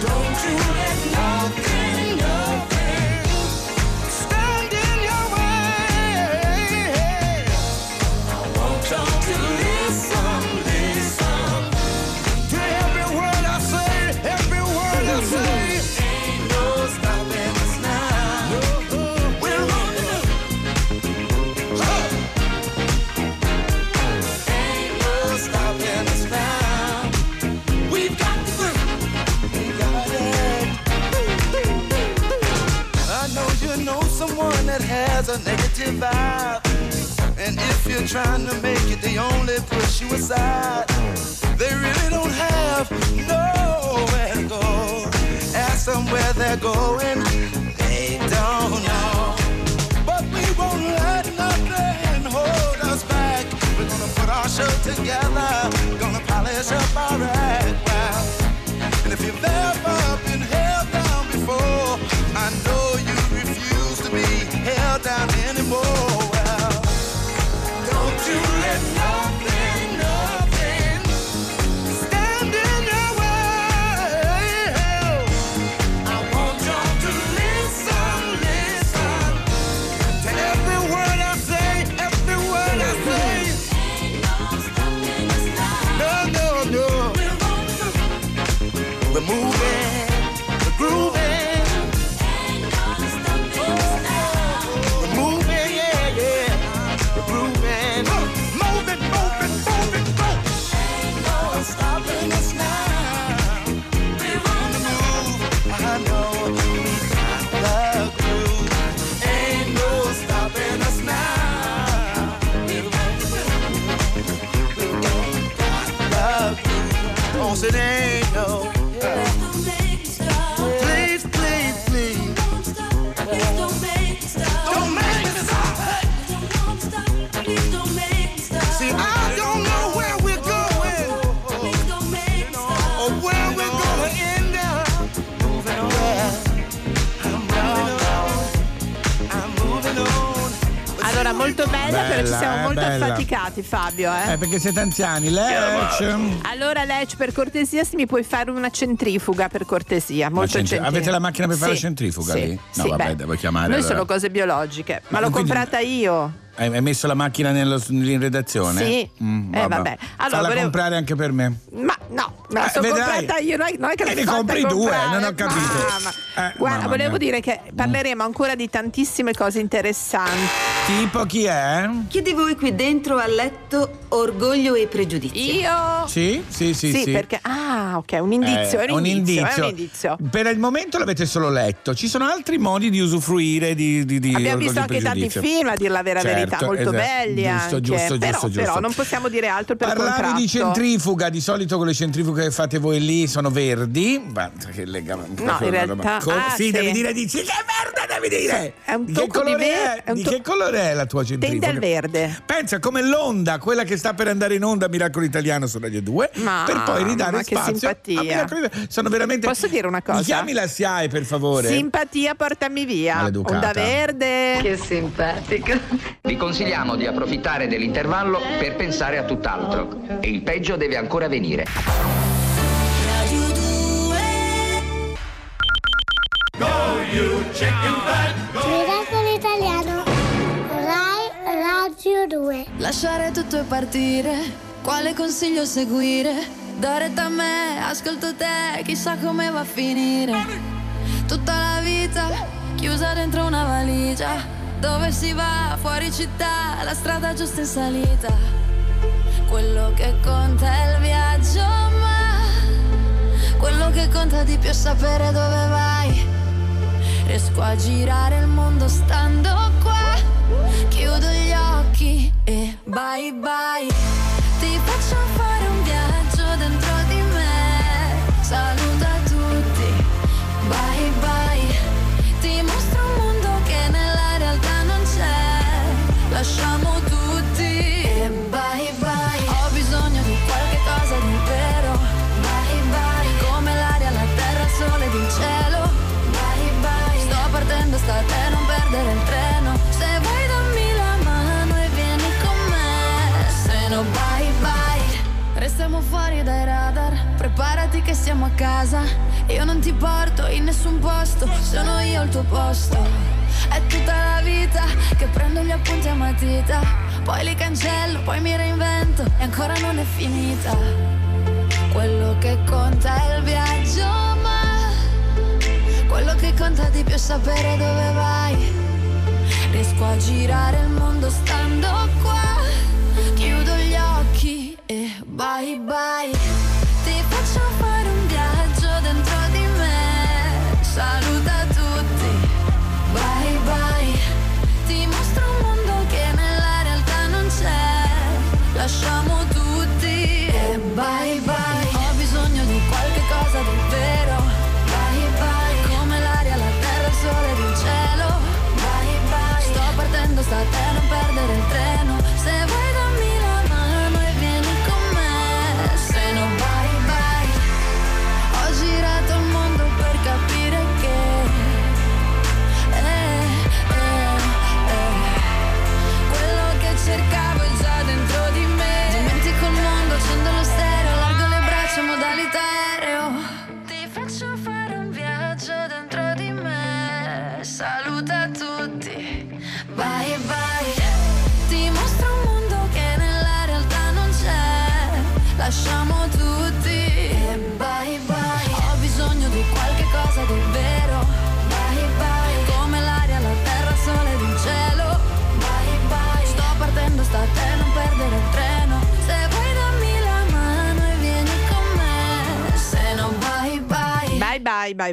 don't you let nothing, has a negative vibe. And if you're trying to make it, they only push you aside. They really don't have nowhere to go. Ask them where they're going. They don't know. But we won't let nothing hold us back. We're gonna put our show together. Gonna polish up our act. Well, and if you've ever been held down before, I know man. Molto bella, però ci Bella, siamo eh, molto bella. affaticati, Fabio. Eh? Eh, perché siete anziani. Lecce. Allora, Lec, per cortesia, se mi puoi fare una centrifuga, per cortesia. Molto centri- centri- avete la macchina per fare Sì, la centrifuga sì, lì? No, sì, vabbè, beh, devo chiamare. Noi allora. sono cose biologiche, ma l'ho quindi- comprata io. Hai messo la macchina nello- in redazione? Sì. Mm, Eh, vabbè. Allora, Falla volevo- comprare anche per me. Ma la Eh, sono vedrai. comprata io, non è, non è che E ne compri due, non ho capito. Mamma. Eh, Guarda, mamma volevo mia. dire che parleremo ancora di tantissime cose interessanti. Tipo chi è? Chi di voi qui dentro ha letto Orgoglio e Pregiudizio? Io? Sì, sì, sì. Sì, sì. perché. Ah, ok, un indizio. Eh, è un, indizio, è un indizio. Per il momento l'avete solo letto. Ci sono altri modi di usufruire di, di, di Abbiamo visto anche tanti film, a dire la vera Certo, verità, molto esatto. belli Giusto, anche. giusto, però, giusto, però giusto. non possiamo dire altro per Parlavi contratto. di centrifuga, di solito con le centrifughe che fate voi lì sono verdi. Ma che lega- No, in realtà- Co- ah, sì, sì. devi dire dici che è verde devi dire! È un Di che tocco di colore verde. è? Di che colore è la tua centrifuga? Tende al verde. Pensa come l'onda, quella che sta per andare in onda Miracolo Italiano su Radio 2, Ma- per poi ridare ma che spazio simpatia. a Miracolo Italiano. Sono veramente Posso dire una cosa? Mi chiami la SIAE per favore? Simpatia, portami via. Maleducata. Onda verde. Che simpatico. Vi consigliamo di approfittare dell'intervallo per pensare a tutt'altro. E il peggio deve ancora venire. Miracolo Italiano. Rai Radio 2. Lasciare tutto e partire, quale consiglio seguire? Da retta a me, ascolto te, chissà come va a finire. Tutta la vita chiusa dentro una valigia, dove si va, fuori città, la strada giusta in salita. Quello che conta è il viaggio, ma quello che conta di più è sapere dove vai. Riesco a girare il mondo stando qua. Chiudo gli occhi e bye bye. Ti faccio fare un Restiamo fuori dai radar. Preparati che siamo a casa. Io non ti porto in nessun posto. Sono io al tuo posto. È tutta la vita che prendo gli appunti a matita. Poi li cancello, poi mi reinvento. E ancora non è finita. Quello che conta è il viaggio, ma quello che conta di più è sapere dove vai. Riesco a girare il mondo stando qua. Bye bye.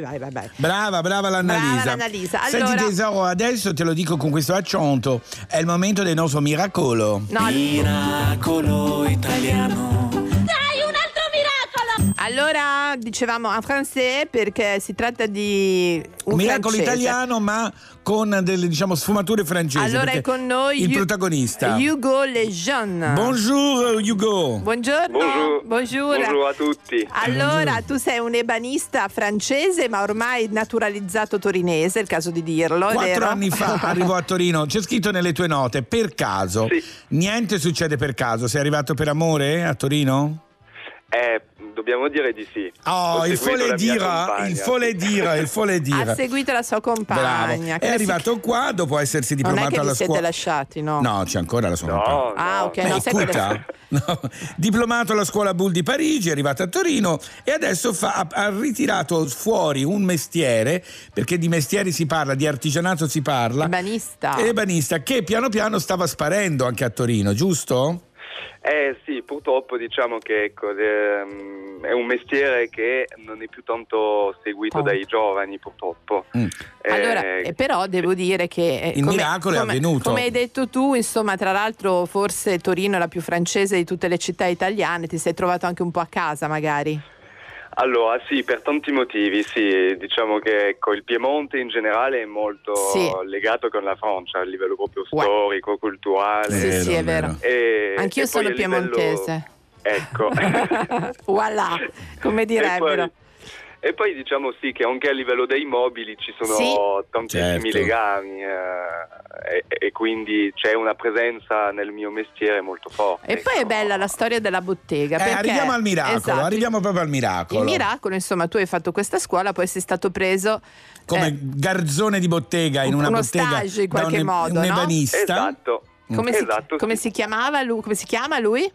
Bye bye, bye bye. Brava, brava l'Annalisa. Brava l'Annalisa. Senti Allora- tesoro, adesso te lo dico con questo accento, è il momento del nostro miracolo. No, Miracolo italiano. Allora, dicevamo en français perché si tratta di un Un miracolo francese. italiano ma con delle diciamo sfumature francesi. Allora è con noi il Hu- protagonista. Hugo Lejeune. Bonjour Hugo. Buongiorno. Bonjour. Bonjour. Bonjour a tutti. Allora, tu sei un ebanista francese, ma ormai naturalizzato torinese, è il caso di dirlo. Quattro vero? anni fa arrivò a Torino, c'è scritto nelle tue note, per caso. Niente succede per caso, sei arrivato per amore a Torino? Eh, dobbiamo dire di sì. Oh, il seguito faut la le mia dire, compagna. il faut le dire, il faut le Ha seguito la sua Bravo. compagna. È arrivato qua dopo essersi Non è diplomato che vi alla siete scuola. lasciati, no? No, c'è ancora la sua compagna. Ah, ok, Beh, no, cuta? No. Diplomato alla scuola Bull di Parigi, è arrivato a Torino e adesso fa- ha, ha ritirato fuori un mestiere, perché di mestieri si parla, di artigianato si parla. Ebanista. Ebanista, che piano piano stava sparendo anche a Torino, giusto? Eh sì, purtroppo diciamo che ecco, ehm, è un mestiere che non è più tanto seguito dai giovani purtroppo. Mm. Eh, Allora, eh, però devo dire che eh, Il come- miracolo è come- avvenuto. Come hai detto tu, insomma, tra l'altro, forse Torino è la più francese di tutte le città italiane. Ti sei trovato anche un po' a casa, magari. Allora, sì, per tanti motivi, sì. Diciamo che ecco, il Piemonte in generale è molto Sì. legato con la Francia a livello proprio storico, culturale. Sì, sì, è vero. E- Anch'io e sono livello- piemontese. Ecco. voilà, come E direbbero. E poi diciamo sì che anche a livello dei mobili ci sono Sì. tantissimi Certo. legami eh, e, e quindi c'è una presenza nel mio mestiere molto forte. E poi è bella la storia della bottega. Eh, perché- arriviamo al miracolo, Esatto. arriviamo proprio al miracolo. Il miracolo, insomma, tu hai fatto questa scuola, poi sei stato preso Come eh, garzone di bottega in una uno bottega stage in qualche un, modo, un no? ebanista. Esatto. come, Esatto, si, come si chiamava lui? Come si chiama lui?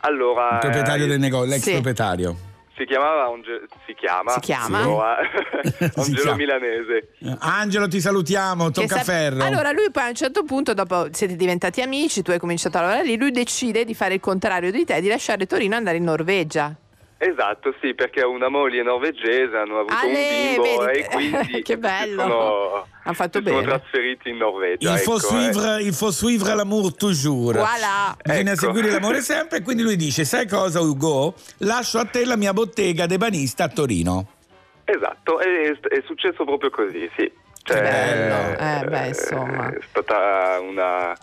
Allora, Il proprietario eh, del negozio, l'ex Sì. proprietario. Si chiamava Ange- si chiama, Si chiama? Si Angelo chiama. Milanese. Angelo, ti salutiamo, tocca sap- ferro. Allora lui poi a un certo punto, dopo siete diventati amici, tu hai cominciato a lavorare lì, lui decide di fare il contrario di te, di lasciare Torino e andare in Norvegia. Esatto, sì, perché ha una moglie norvegese, hanno avuto Ale, un bimbo vedi- e quindi che bello. sono, Han fatto si sono bene. trasferiti in Norvegia. il, faut ecco, eh. suivre, il faut suivre l'amour toujours. Voilà. Bisogna Ecco. seguire l'amore sempre. E quindi lui dice: Sai cosa, Ugo? Lascio a te la mia bottega d'ebanista a Torino. Esatto, è, è successo proprio così, sì. Cioè, bello. Eh, beh, insomma. È stata una,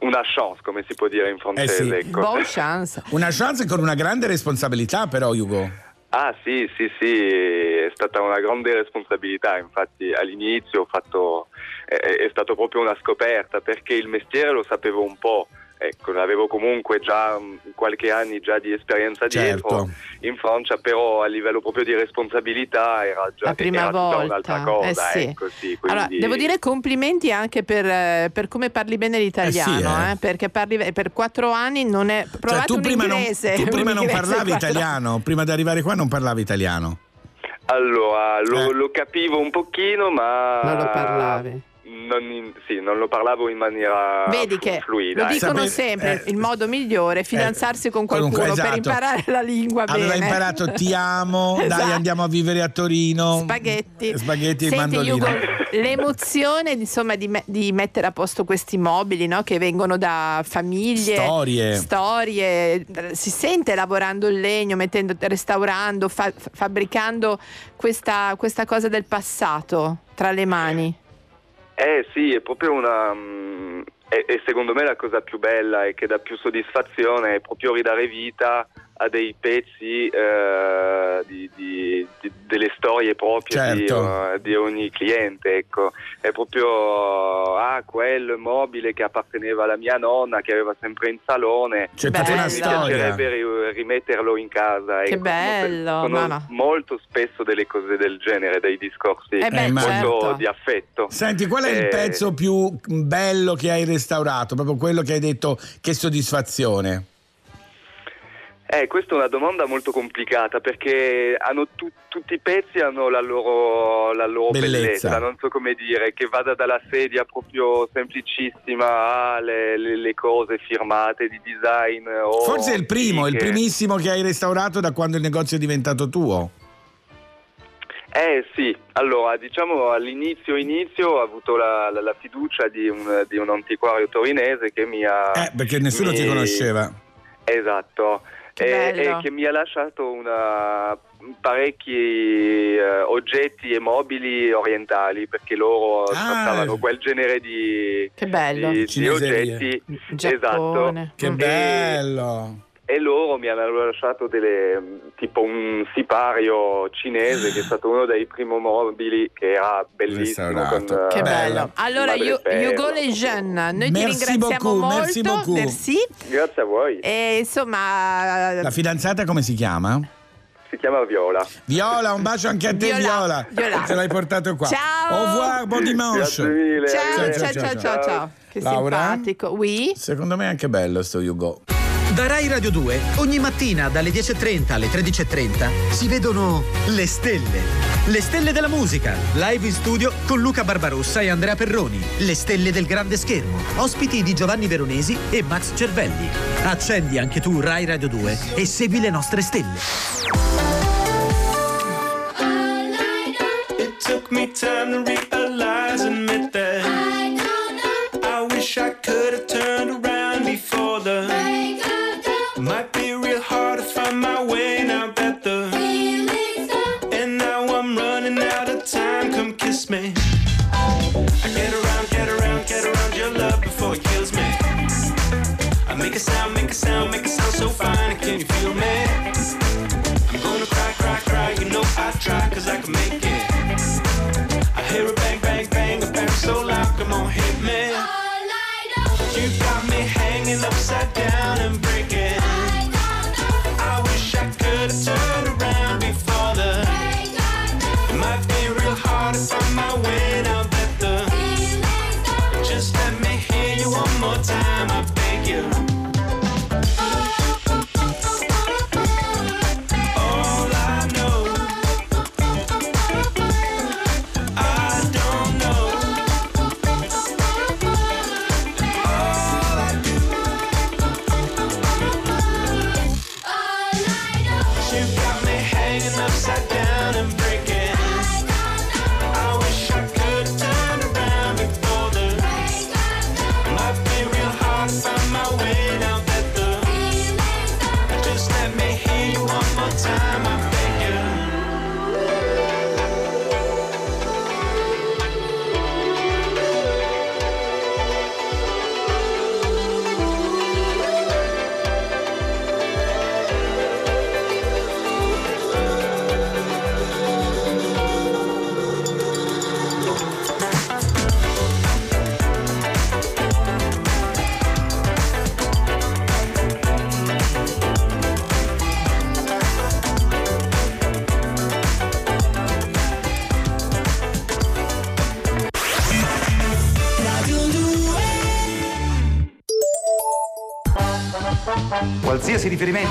una chance, come si può dire in francese. Eh sì. ecco. Bon chance. Una chance con una grande responsabilità, però, Ugo. Ah sì, sì, sì, è stata una grande responsabilità, infatti all'inizio ho fatto, è, è stato proprio una scoperta perché il mestiere lo sapevo un po', ecco, avevo comunque già mh, qualche anni già di esperienza dietro Certo. in Francia, però a livello proprio di responsabilità era già La prima era tutta volta. un'altra cosa, Eh sì. ecco, sì, Allora, quindi- devo dire complimenti anche per, eh, per come parli bene l'italiano, Eh sì, eh. eh, perché parli per quattro anni non è provate Cioè, tu un prima, non, inglese. tu prima un non parlavi quattro- italiano, prima di arrivare qua non parlavi italiano. Allora, lo, Eh. lo capivo un pochino, ma... Non lo parlavi. Non, in- sì, non lo parlavo in maniera Vedi che fluida. lo dicono Sapere- sempre, eh, il modo migliore è fidanzarsi con Comunque, qualcuno per esatto. imparare la lingua Aveva bene. imparato ti amo, dai Esatto. andiamo a vivere a Torino. Spaghetti. Spaghetti e Senti, mandolino. Ugo, l'emozione insomma, di, me- di mettere a posto questi mobili no? che vengono da famiglie, Storie. storie, si sente lavorando il legno, mettendo, restaurando, fa- fabbricando questa, questa cosa del passato tra le mani. Eh sì, è proprio una... mm, E, e secondo me la cosa più bella e che dà più soddisfazione è proprio ridare vita a dei pezzi eh, di, di- di- delle storie proprie di, Certo. eh, di ogni cliente. Ecco. È proprio ah, quel mobile che apparteneva alla mia nonna che aveva sempre in salone. C'è tutta una mi storia. piacerebbe ri- rimetterlo in casa. Che ecco. bello, Sono no, no. molto spesso delle cose del genere, dei discorsi Eh beh, molto certo. di affetto. Senti, qual è il Eh, pezzo più bello che hai restaurato? Proprio quello che hai detto, che soddisfazione. Eh, questa è una domanda molto complicata perché hanno tu- tutti i pezzi hanno la loro, la loro Bellezza. bellezza. non so come dire, che vada dalla sedia proprio semplicissima alle le, le cose firmate di design. Forse è il primo, il antiche. primissimo che hai restaurato da quando il negozio è diventato tuo. Eh sì, allora diciamo all'inizio inizio ho avuto la, la- la fiducia di un, di un antiquario torinese che mi ha... Eh, perché nessuno ti mi- conosceva. Esatto, Che e, e che mi ha lasciato una- parecchi eh, oggetti e mobili orientali perché loro Ah. trattavano quel genere di, Che bello. di- di oggetti. Giappone. Esatto. Che Mm. bello. E loro mi hanno lasciato delle, tipo un sipario cinese che è stato uno dei primi mobili che era bellissimo. Con, Che eh, bello. Allora, madre Yu- ferro. Hugo Lejeune, noi ti Merci ringraziamo beaucoup, molto. merci beaucoup. Merci. Grazie a voi. E insomma, La fidanzata come si chiama? Si chiama Viola. Viola, un bacio anche a te, Viola, Viola. Viola. Ce l'hai portato qua. Ciao. Au revoir, buon dimanche. Mille. ciao, arrivederci. ciao, ciao, ciao, ciao. Che Laura? simpatico. Oui. Secondo me è anche bello sto Hugo. Da Rai Radio 2 ogni mattina dalle 10.30 alle 13.30 si vedono le stelle. Le stelle della musica, live in studio con Luca Barbarossa e Andrea Perroni. Le stelle del grande schermo, ospiti di Giovanni Veronesi e Max Cervelli. Accendi anche tu Rai Radio 2 e segui le nostre stelle. It took me time to realize and admit that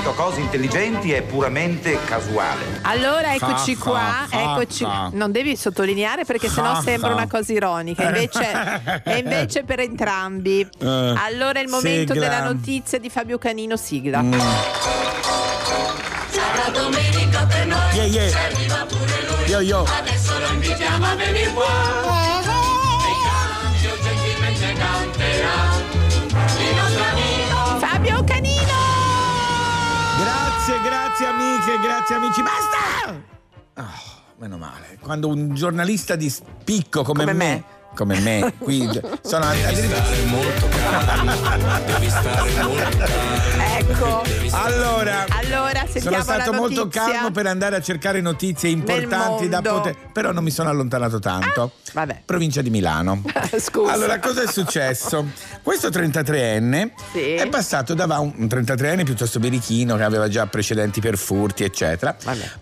100 cose intelligenti è puramente casuale. Allora eccoci fa, qua, fa, eccoci. Fa. Non devi sottolineare perché fa, sennò sembra una cosa ironica, invece, è invece per entrambi. Uh, allora è il momento sigla. della notizia di Fabio Canino, sigla. Mm. Sarà domenica per noi, yeah, yeah. Io, io. Adesso lo invitiamo a venire qua. Eh. Grazie, amiche, grazie amici. Basta! Oh, meno male. Quando un giornalista di spicco come, Come me, me. come me, qui sono addirittura molto calmo, devi stare calmo. Ecco. Allora, Allora, sono stato la molto calmo per andare a cercare notizie importanti da poter. Però non mi sono allontanato tanto. vabbè. Provincia di Milano. Scusa. Allora, cosa è successo? Questo 33enne Sì. è passato da un un 33enne piuttosto birichino che aveva già precedenti per furti, eccetera.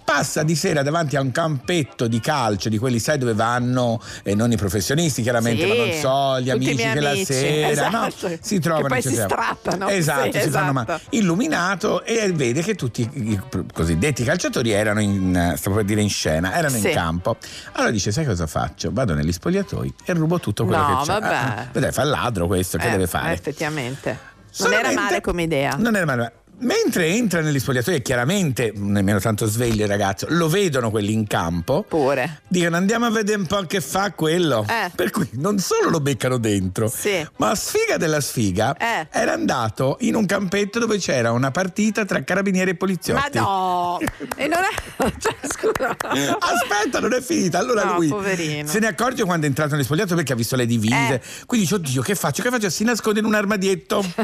Passa di sera davanti a un campetto di calcio, di quelli, sai, dove vanno eh, non i professionisti, chiaramente, Sì, ma non so, gli tutti amici miei che la amici, sera no, esatto. si trovano. Che poi si strappano. Esatto, Sì, si fanno esatto. male. Illuminato e vede che tutti i cosiddetti calciatori erano in, stavo per dire in scena, erano Sì. in campo. Allora dice, sai cosa faccio? Vado negli spogliatoi e rubo tutto quello No, che c'è. vabbè. Ah, Vedrai, fa il ladro questo, che Eh, deve fare? Effettivamente. Non Solamente- era male come idea. Non era male. Mentre entra negli spogliatoi, e chiaramente nemmeno tanto sveglio il ragazzo, lo vedono quelli in campo. Pure. Dicono andiamo a vedere un po' che fa quello. Eh. Per cui non solo lo beccano dentro, Sì. ma sfiga della sfiga Eh. era andato in un campetto dove c'era una partita tra carabinieri e Ma poliziotti. no! E non è. Cioè, scusa. Aspetta, non è finita. Allora No, lui poverino. se ne accorge quando è entrato nel spogliato perché ha visto le divise. Quindi dice: Oddio, che faccio? Che faccio? Si nasconde in un armadietto.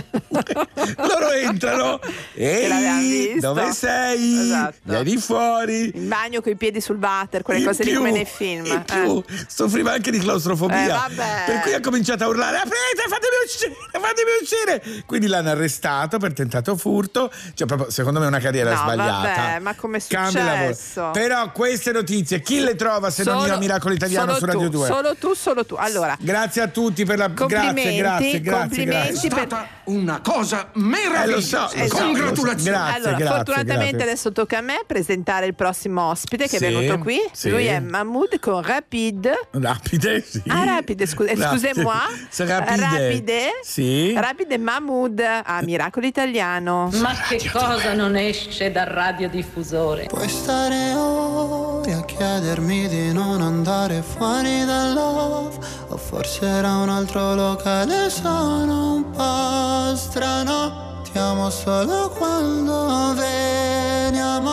Loro entrano. Ehi, visto. dove sei? Esatto. Vieni fuori. In bagno con i piedi sul water, quelle In cose lì più, come nei film. in più, Eh. soffriva anche di claustrofobia. Eh, per cui ha cominciato a urlare: Aprite, fatemi uscire, fatemi uscire. Quindi l'hanno arrestato per tentato furto. Cioè, proprio, secondo me, è una carriera No, sbagliata. vabbè, ma come è successo? Però queste notizie, chi le trova se non io a Miracolo Italiano solo su Radio tu, 2? Solo tu, solo tu. Allora, Grazie a tutti per la complimenti, grazie, grazie, grazie, complimenti grazie. per- una cosa Eh, lo so, lo so, Esatto. Congratulazioni. Grazie, allora, grazie, fortunatamente grazie. adesso tocca a me presentare il prossimo ospite che Sì, è venuto qui. sì. Lui è Mahmoud con Rapide. Rapide, sì. Ah, rapide, scu- eh, Rapide. scusez-moi. Rapide. Rapide. Sì. Rapide Mahmoud a Miracolo Italiano. Ma che cosa non esce dal radiodiffusore? Puoi stare ore a chiedermi di non andare fuori dal love O forse era un altro locale, sono un po' strano Ti amo solo quando veniamo.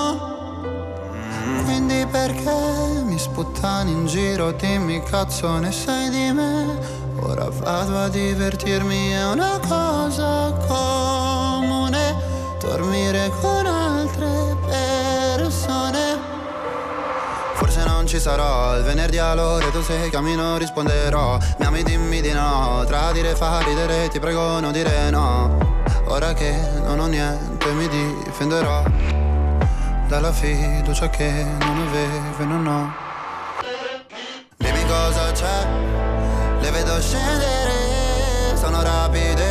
Quindi perché mi sputtani in giro, dimmi cazzo ne sai di me? Ora vado a divertirmi, è una cosa comune. Dormire con altre persone ci sarò. Il venerdì all'ora tu sei cammino risponderò. Mi ami dimmi di no. Tradire fa ridere ti prego non dire no. Ora che non ho niente mi difenderò. Dalla fiducia che non avevo e non ho. Dimmi cosa c'è. Le vedo scendere. Sono rapide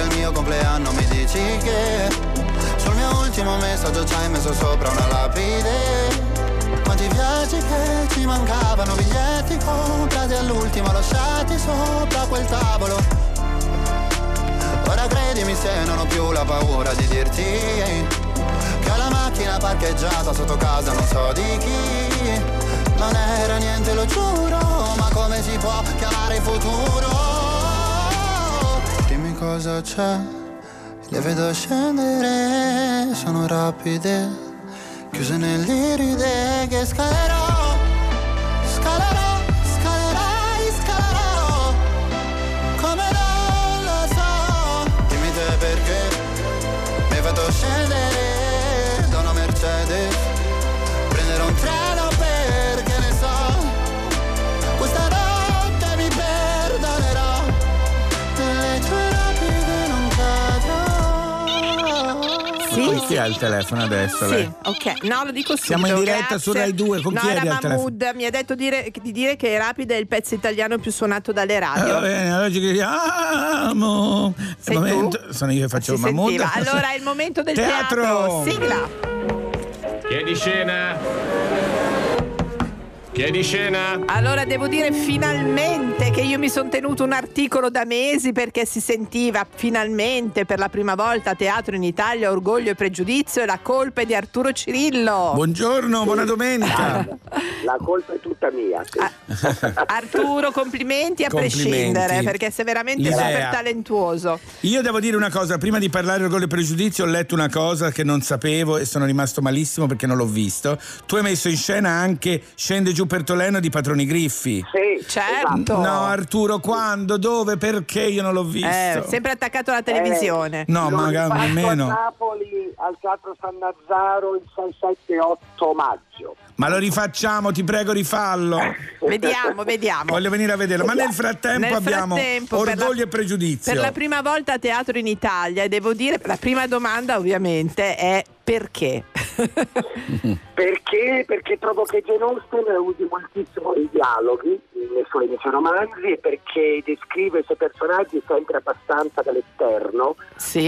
venire al mio compleanno mi dici che Sul mio ultimo messaggio ci hai messo sopra una lapide quanti viaggi che ci mancavano, biglietti comprati all'ultimo lasciati sopra quel tavolo. Ora credimi se non ho più la paura di dirti che ho la macchina parcheggiata sotto casa non so di chi. Non era niente, lo giuro, ma come si può chiamare il futuro? Cosa c'è, le vedo scendere, sono rapide chiuse nell'iride che scalerò, chi ha il telefono adesso? Sì, lei? ok. No, lo dico subito. Siamo in diretta grazie. su Rai 2, con no, chi eri era al telefono? Mi ha detto dire- di dire che Rapida è il pezzo italiano più suonato dalle Eh, radio. va bene, allora ci chiediamo. Amo. Sei momento- Sono io che faccio il Mahmood. Allora è il momento del Teatro. teatro. Sigla. Chi è di scena? Chi è di scena? Allora devo dire finalmente che io mi sono tenuto un articolo da mesi perché si sentiva finalmente per la prima volta a teatro in Italia Orgoglio e Pregiudizio e la colpa è di Arturo Cirillo. Buongiorno, buona domenica. La colpa è tutta mia. Arturo, complimenti a Complimenti. prescindere perché sei veramente L'idea. super talentuoso. Io devo dire una cosa, prima di parlare gol e pregiudizio ho letto una cosa che non sapevo e sono rimasto malissimo perché non l'ho visto. Tu hai messo in scena anche Scende giù per Toleno di Patroni Griffi. Sì, certo. No, Arturo, quando, dove, perché io non l'ho visto? Eh, sempre attaccato alla televisione. No, L'ho magari nemmeno. a Napoli al Teatro San Nazzaro il 6, 7 8 maggio. Ma lo rifacciamo, ti prego, rifallo. Vediamo, vediamo. Voglio venire a vederlo. Ma nel frattempo Nel abbiamo frattempo, Orgoglio la- e Pregiudizio. Per la prima volta a teatro in Italia e devo dire, la prima domanda ovviamente è perché? Perché? Perché trovo che Jane Austen usi moltissimo i dialoghi nei suoi, nei suoi romanzi e perché descrive i suoi personaggi sempre abbastanza dall'esterno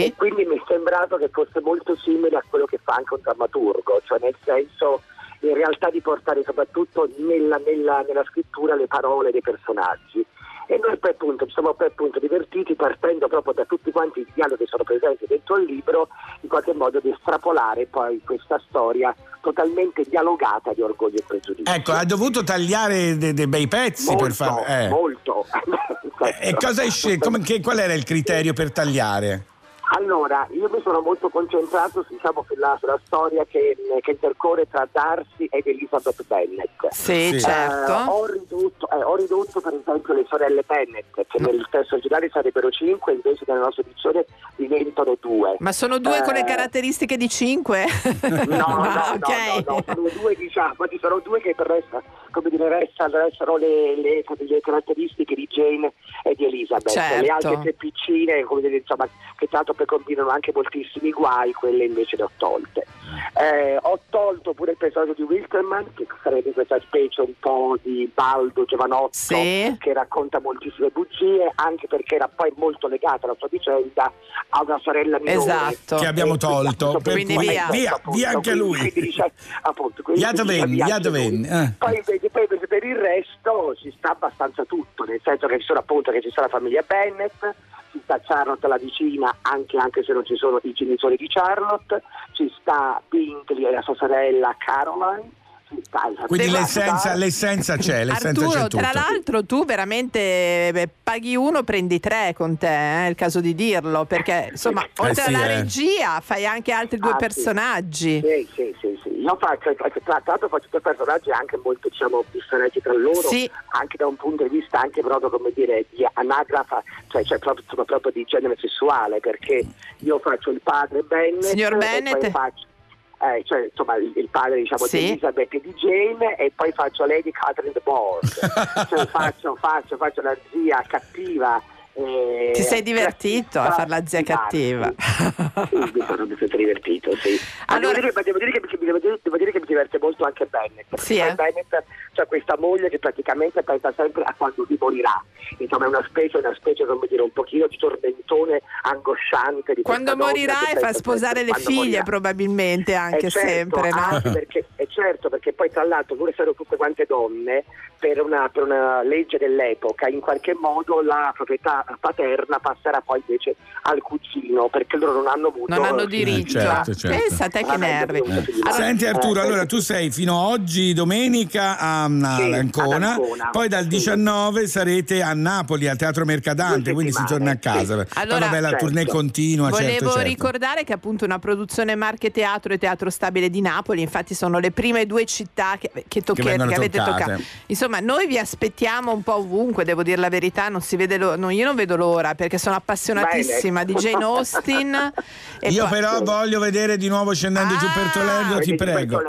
e quindi mi è sembrato che fosse molto simile a quello che fa anche un drammaturgo, cioè nel senso in realtà di portare soprattutto nella, nella- nella scrittura le parole dei personaggi. E noi poi appunto ci siamo poi appunto divertiti partendo proprio da tutti quanti i dialoghi che sono presenti dentro il libro, in qualche modo di estrapolare poi questa storia totalmente dialogata di orgoglio e pregiudizio. Ecco, ha dovuto tagliare de- dei bei pezzi per Molto, fare. molto. E cosa scelto? Come- che- qual era il criterio per tagliare? Allora, io mi sono molto concentrato diciamo, sulla, sulla storia che, che intercorre tra Darcy ed Elizabeth Bennet. Sì, Eh, certo. ho, ridotto, eh, ho ridotto, per esempio le sorelle Bennet, che nel testo originale sarebbero cinque, invece nella nostra edizione diventano due. Ma sono due con le Eh, caratteristiche di 5? No, no, Ah, no, no, no, sono due diciamo, ci sono due che per resta, come dire, restano, restano le, le- le caratteristiche di Jane e di Elizabeth. Certo. Le altre tre piccine, come dire, insomma, che tanto poi combinano anche moltissimi guai, quelle invece le ho tolte. Eh, ho tolto pure il personaggio di Wilterman, che sarebbe questa specie un po' di baldo giovanotto Sì. che racconta moltissime bugie, anche perché era poi molto legata la sua vicenda a una sorella minore. Esatto. Che abbiamo tolto, per quindi cui- via, via, appunto, via anche lui. quindi dice- appunto, quindi Via via. Poi invece, poi per il resto ci sta abbastanza tutto, nel senso che ci sono appunto che ci sta la famiglia Bennett, ci sta Charlotte la vicina, anche, anche se non ci sono i genitori di Charlotte, ci sta Bingley e la sua sorella Caroline, ci sta il Quindi l'essenza, l'essenza c'è, l'essenza Arturo, c'è tutto. tra l'altro tu veramente beh, paghi uno, prendi tre con te, eh, è il caso di dirlo, perché insomma, oltre sì, alla eh. regia fai anche altri due Ah, personaggi. Sì, sì, sì, sì. Io faccio, tra tra l'altro faccio due personaggi anche molto diciamo, differenti tra loro, Sì. anche da un punto di vista anche proprio come dire di anagrafa, cioè, cioè proprio, proprio di genere sessuale, perché io faccio il padre Bennett Signor e Bennett. poi faccio eh, cioè, insomma, il, il padre diciamo, Sì. di Elizabeth e di Jane e poi faccio Lady Catherine the Board, cioè faccio, faccio, faccio la zia cattiva. Eh, Ti sei divertito a far la zia cattiva. sì, mi sono, sono divertito, sì. Ma devo, dire, devo dire che, mi- devo dire- devo dire che mi diverte molto anche Bennett. Sì, eh? Bennett c'ha questa moglie che praticamente pensa sempre a quando lui morirà. Insomma, è una specie, una specie, come dire, un pochino di tormentone angosciante. Di Quando morirà e fa sposare le figlie morirà. probabilmente anche certo, sempre, no? anche perché, è certo, perché poi tra l'altro, pur essendo tutte quante donne, per una, per una legge dell'epoca, in qualche modo la proprietà paterna passerà poi invece al cugino, perché loro non hanno avuto... Non hanno figli. diritto. certo, certo. Pensa a te che nervi. Eh. Senti Arturo, Eh, allora tu sei fino a oggi domenica a, Sì, Ancona, Ancona. poi dal Sì. 19 sarete a Napoli al Teatro Mercadante, quindi si torna a casa. sì. Allora, vabbè, la certo. tournée continua, Volevo certo, certo. ricordare che appunto una produzione Marche Teatro e Teatro Stabile di Napoli, infatti sono le prime due città che, che, tocche- Che che avete toccato. Insomma, noi vi aspettiamo un po' ovunque, devo dire la verità, non si vede lo- no, io non vedo l'ora perché sono appassionatissima Bene. di Jane Austen. e Io poi- però voglio vedere di nuovo scendendo giù per Toledo, ti prego.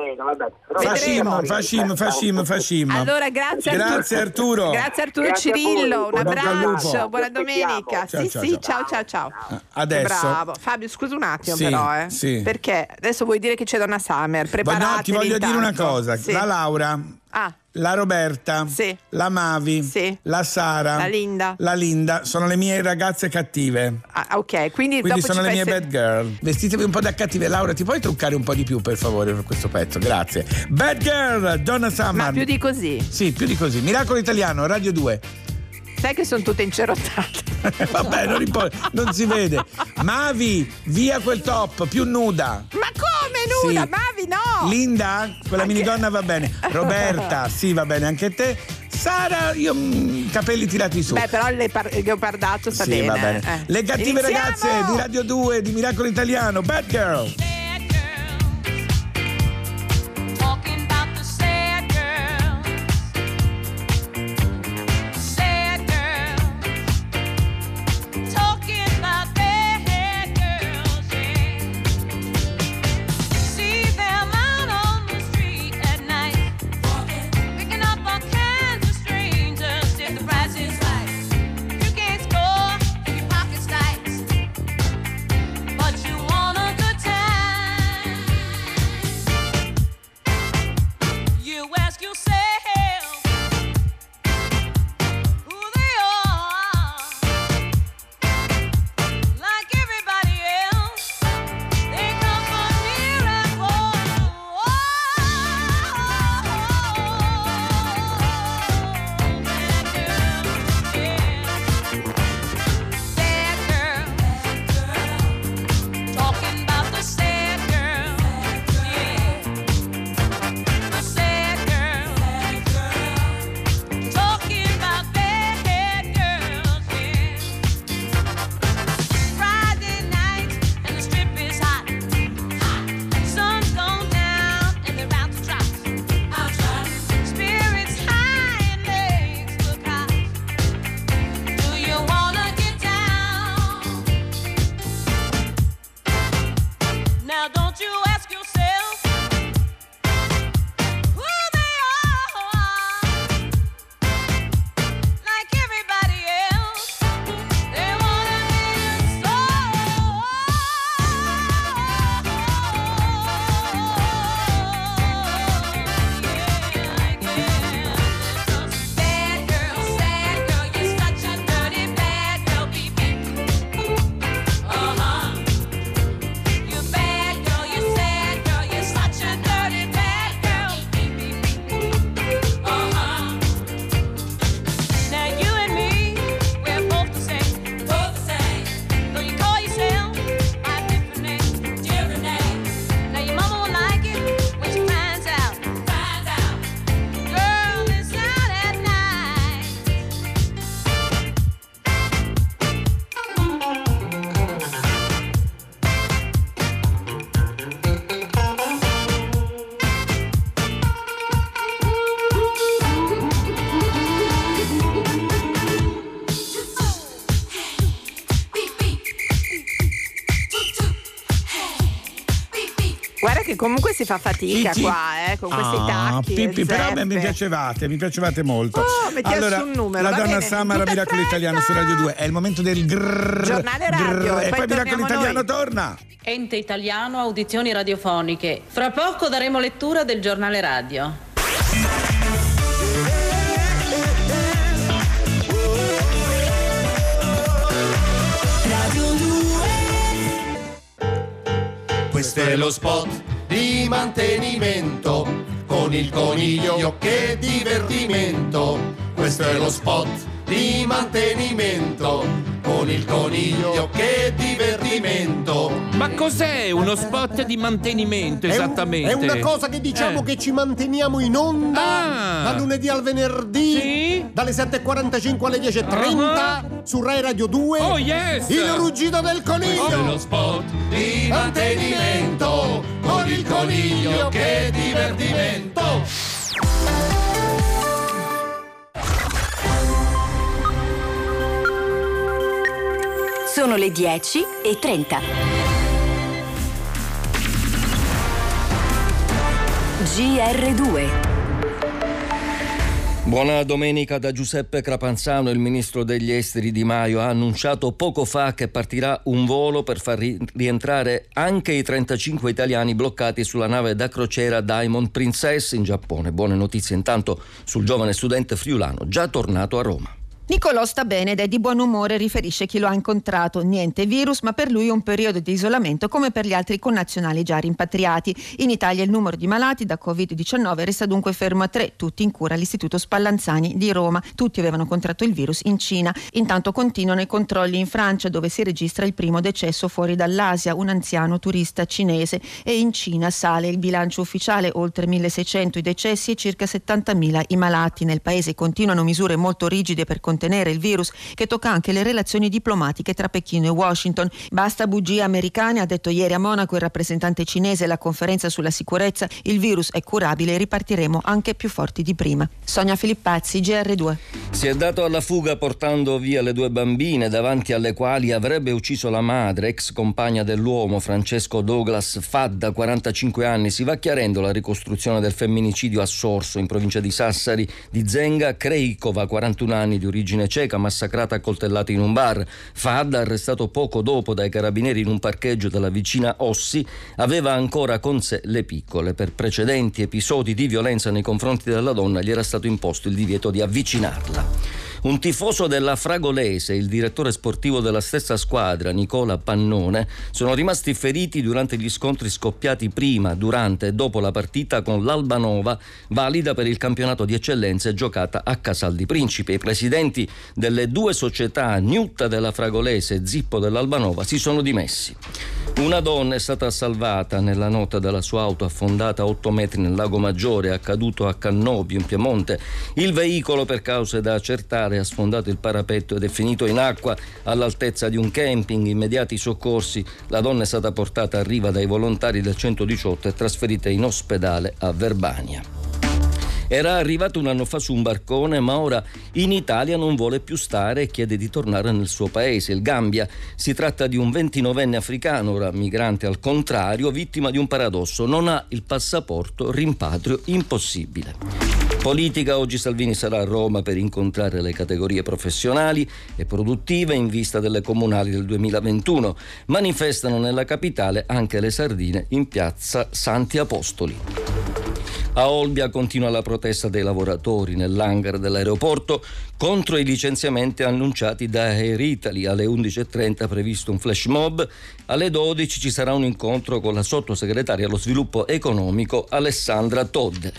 Vedremo. fascim, fascim, fascim. Allora, grazie Arturo. Grazie Arturo. Grazie Arturo Grazie Cirillo, un abbraccio, buona domenica. Ciao, sì, ciao, sì, ciao. ciao, ciao, ciao. Adesso Bravo. Fabio, scusa un attimo Sì, però, eh. sì. Perché adesso vuoi dire che c'è Donna Summer, Ma preparatevi no, ti voglio dire una intanto. cosa. Sì. La Laura, Ah, la Roberta, Sì. la Mavi, Sì. la Sara, La Linda. la Linda sono le mie ragazze cattive. ah, ok, quindi, Quindi sono le mie se- bad girl. Vestitevi un po' da cattive. Laura, ti puoi truccare un po' di più, per favore, per questo pezzo? Grazie. Bad girl, Donna Summer. Ma più di così. Sì, più di così. Miracolo Italiano, Radio 2. Sai che sono tutte incerottate. Vabbè, non importa, non si vede. Mavi, via quel top, più nuda. Ma come nuda? Sì. Mavi no! Linda, quella minidonna va bene. Roberta, sì, va bene anche te. Sara, io mm, capelli tirati su. Beh, però il il leopardato sta sì, bene. va bene. eh. Le cattive Iniziamo! ragazze di Radio 2 di Miracolo Italiano, Bad Girl. Si fa fatica Sì, sì. qua, eh, con questi Ah, tacchi. e Pippi, però a me mi piacevate, mi piacevate molto. Oh, chiesto allora, un numero, la donna bene, Samara, Miracolo Italiano su Radio 2. È il momento del grrr, Giornale radio, grrr, e poi poi Miracolo Italiano noi. torna. Ente italiano, audizioni radiofoniche. Fra poco daremo lettura del giornale radio. Questo è lo spot di mantenimento con il coniglio che divertimento. Questo è lo spot di mantenimento con il coniglio che divertimento. Ma cos'è uno spot di mantenimento È un- esattamente? È, una cosa che diciamo Eh. che ci manteniamo in onda Ah. da lunedì al venerdì, dalle 7.45 alle 10.30 su Rai Radio 2. Oh, yes! Il ruggito del Questo è coniglio. lo spot di mantenimento con il coniglio che divertimento. Sono le 10 e 30. GR2. Buona domenica da Giuseppe Crapanzano. Il ministro degli esteri Di Maio ha annunciato poco fa che partirà un volo per far ri- rientrare anche i 35 italiani bloccati sulla nave da crociera Diamond Princess in Giappone. Buone notizie intanto sul giovane studente friulano già tornato a Roma. Nicolò sta bene ed è di buon umore, riferisce chi lo ha incontrato. Niente virus, ma per lui un periodo di isolamento come per gli altri connazionali già rimpatriati. In Italia il numero di malati da Covid-19 resta dunque fermo a tre, tutti in cura all'Istituto Spallanzani di Roma. Tutti avevano contratto il virus in Cina. Intanto continuano i controlli in Francia, dove si registra il primo decesso fuori dall'Asia, un anziano turista cinese. E in Cina sale il bilancio ufficiale, oltre 1600 i decessi e circa 70.000 i malati. Nel paese continuano misure molto rigide per contenere il virus, che tocca anche le relazioni diplomatiche tra Pechino e Washington. Basta bugie americane, ha detto ieri a Monaco il rappresentante cinese alla conferenza sulla sicurezza. Il virus è curabile e ripartiremo anche più forti di prima. Sonia Filippazzi, GR2. Si è dato alla fuga portando via le due bambine davanti alle quali avrebbe ucciso la madre, ex compagna dell'uomo Francesco Douglas Fadda, 45 anni. Si va chiarendo la ricostruzione del femminicidio a Sorso, in provincia di Sassari, di Zenga Kreikova, 41 anni di origine ceca, massacrata a coltellate in un bar. Fadda, arrestato poco dopo dai carabinieri in un parcheggio della vicina Ossi, aveva ancora con sé le piccole. Per precedenti episodi di violenza nei confronti della donna gli era stato imposto il divieto di avvicinarla. Un tifoso della Fragolese e il direttore sportivo della stessa squadra, Nicola Pannone, sono rimasti feriti durante gli scontri scoppiati prima, durante e dopo la partita con l'Albanova, valida per il campionato di eccellenze giocata a Casal di Principe. I presidenti delle due società, Gnutta della Fragolese e Zippo dell'Albanova, si sono dimessi. Una donna è stata salvata nella nota della sua auto affondata a 8 metri nel lago Maggiore, accaduto a Cannobio in Piemonte. Il veicolo per cause da accertare ha sfondato il parapetto ed è finito in acqua all'altezza di un camping. Immediati soccorsi, la donna è stata portata a riva dai volontari del 118 e trasferita in ospedale a Verbania. Era arrivato un anno fa su un barcone, ma ora in Italia non vuole più stare e chiede di tornare nel suo paese, il Gambia. Si tratta di un 29enne africano, ora migrante al contrario, vittima di un paradosso. Non ha il passaporto, rimpatrio impossibile. Politica, oggi Salvini sarà a Roma per incontrare le categorie professionali e produttive in vista delle comunali del 2021. Manifestano nella capitale anche le sardine in piazza Santi Apostoli. A Olbia continua la protesta dei lavoratori nell'hangar dell'aeroporto contro i licenziamenti annunciati da Air Italy. Alle 11.30 è previsto un flash mob, alle 12 ci sarà un incontro con la sottosegretaria allo sviluppo economico Alessandra Todde.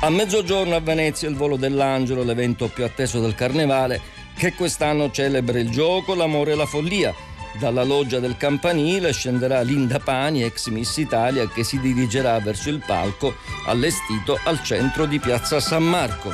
A mezzogiorno a Venezia il volo dell'Angelo, l'evento più atteso del carnevale, che quest'anno celebra il gioco, l'amore e la follia. Dalla loggia del campanile scenderà Linda Pani, ex Miss Italia, che si dirigerà verso il palco allestito al centro di Piazza San Marco.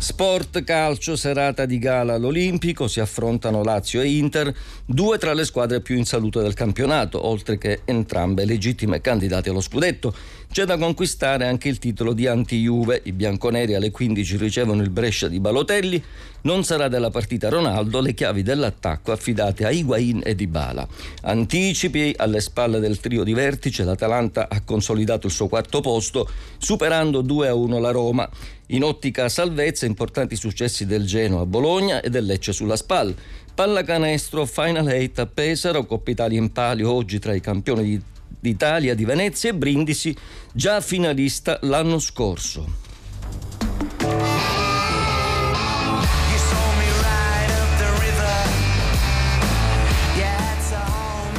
Sport calcio, serata di gala all'Olimpico, si affrontano Lazio e Inter, due tra le squadre più in salute del campionato, oltre che entrambe legittime candidate allo scudetto. C'è da conquistare anche il titolo di anti-Juve. I bianconeri alle 15 ricevono il Brescia di Balotelli. Non sarà della partita Ronaldo, le chiavi dell'attacco affidate a Higuain e Dybala. Anticipi alle spalle del trio di vertice, l'Atalanta ha consolidato il suo quarto posto, superando 2-1 la Roma. In ottica salvezza, importanti successi del Genoa a Bologna e del Lecce sulla SPAL. Pallacanestro, Final 8 a Pesaro, Coppa Italia in palio oggi tra i campioni di- d'Italia di Venezia e Brindisi, già finalista l'anno scorso.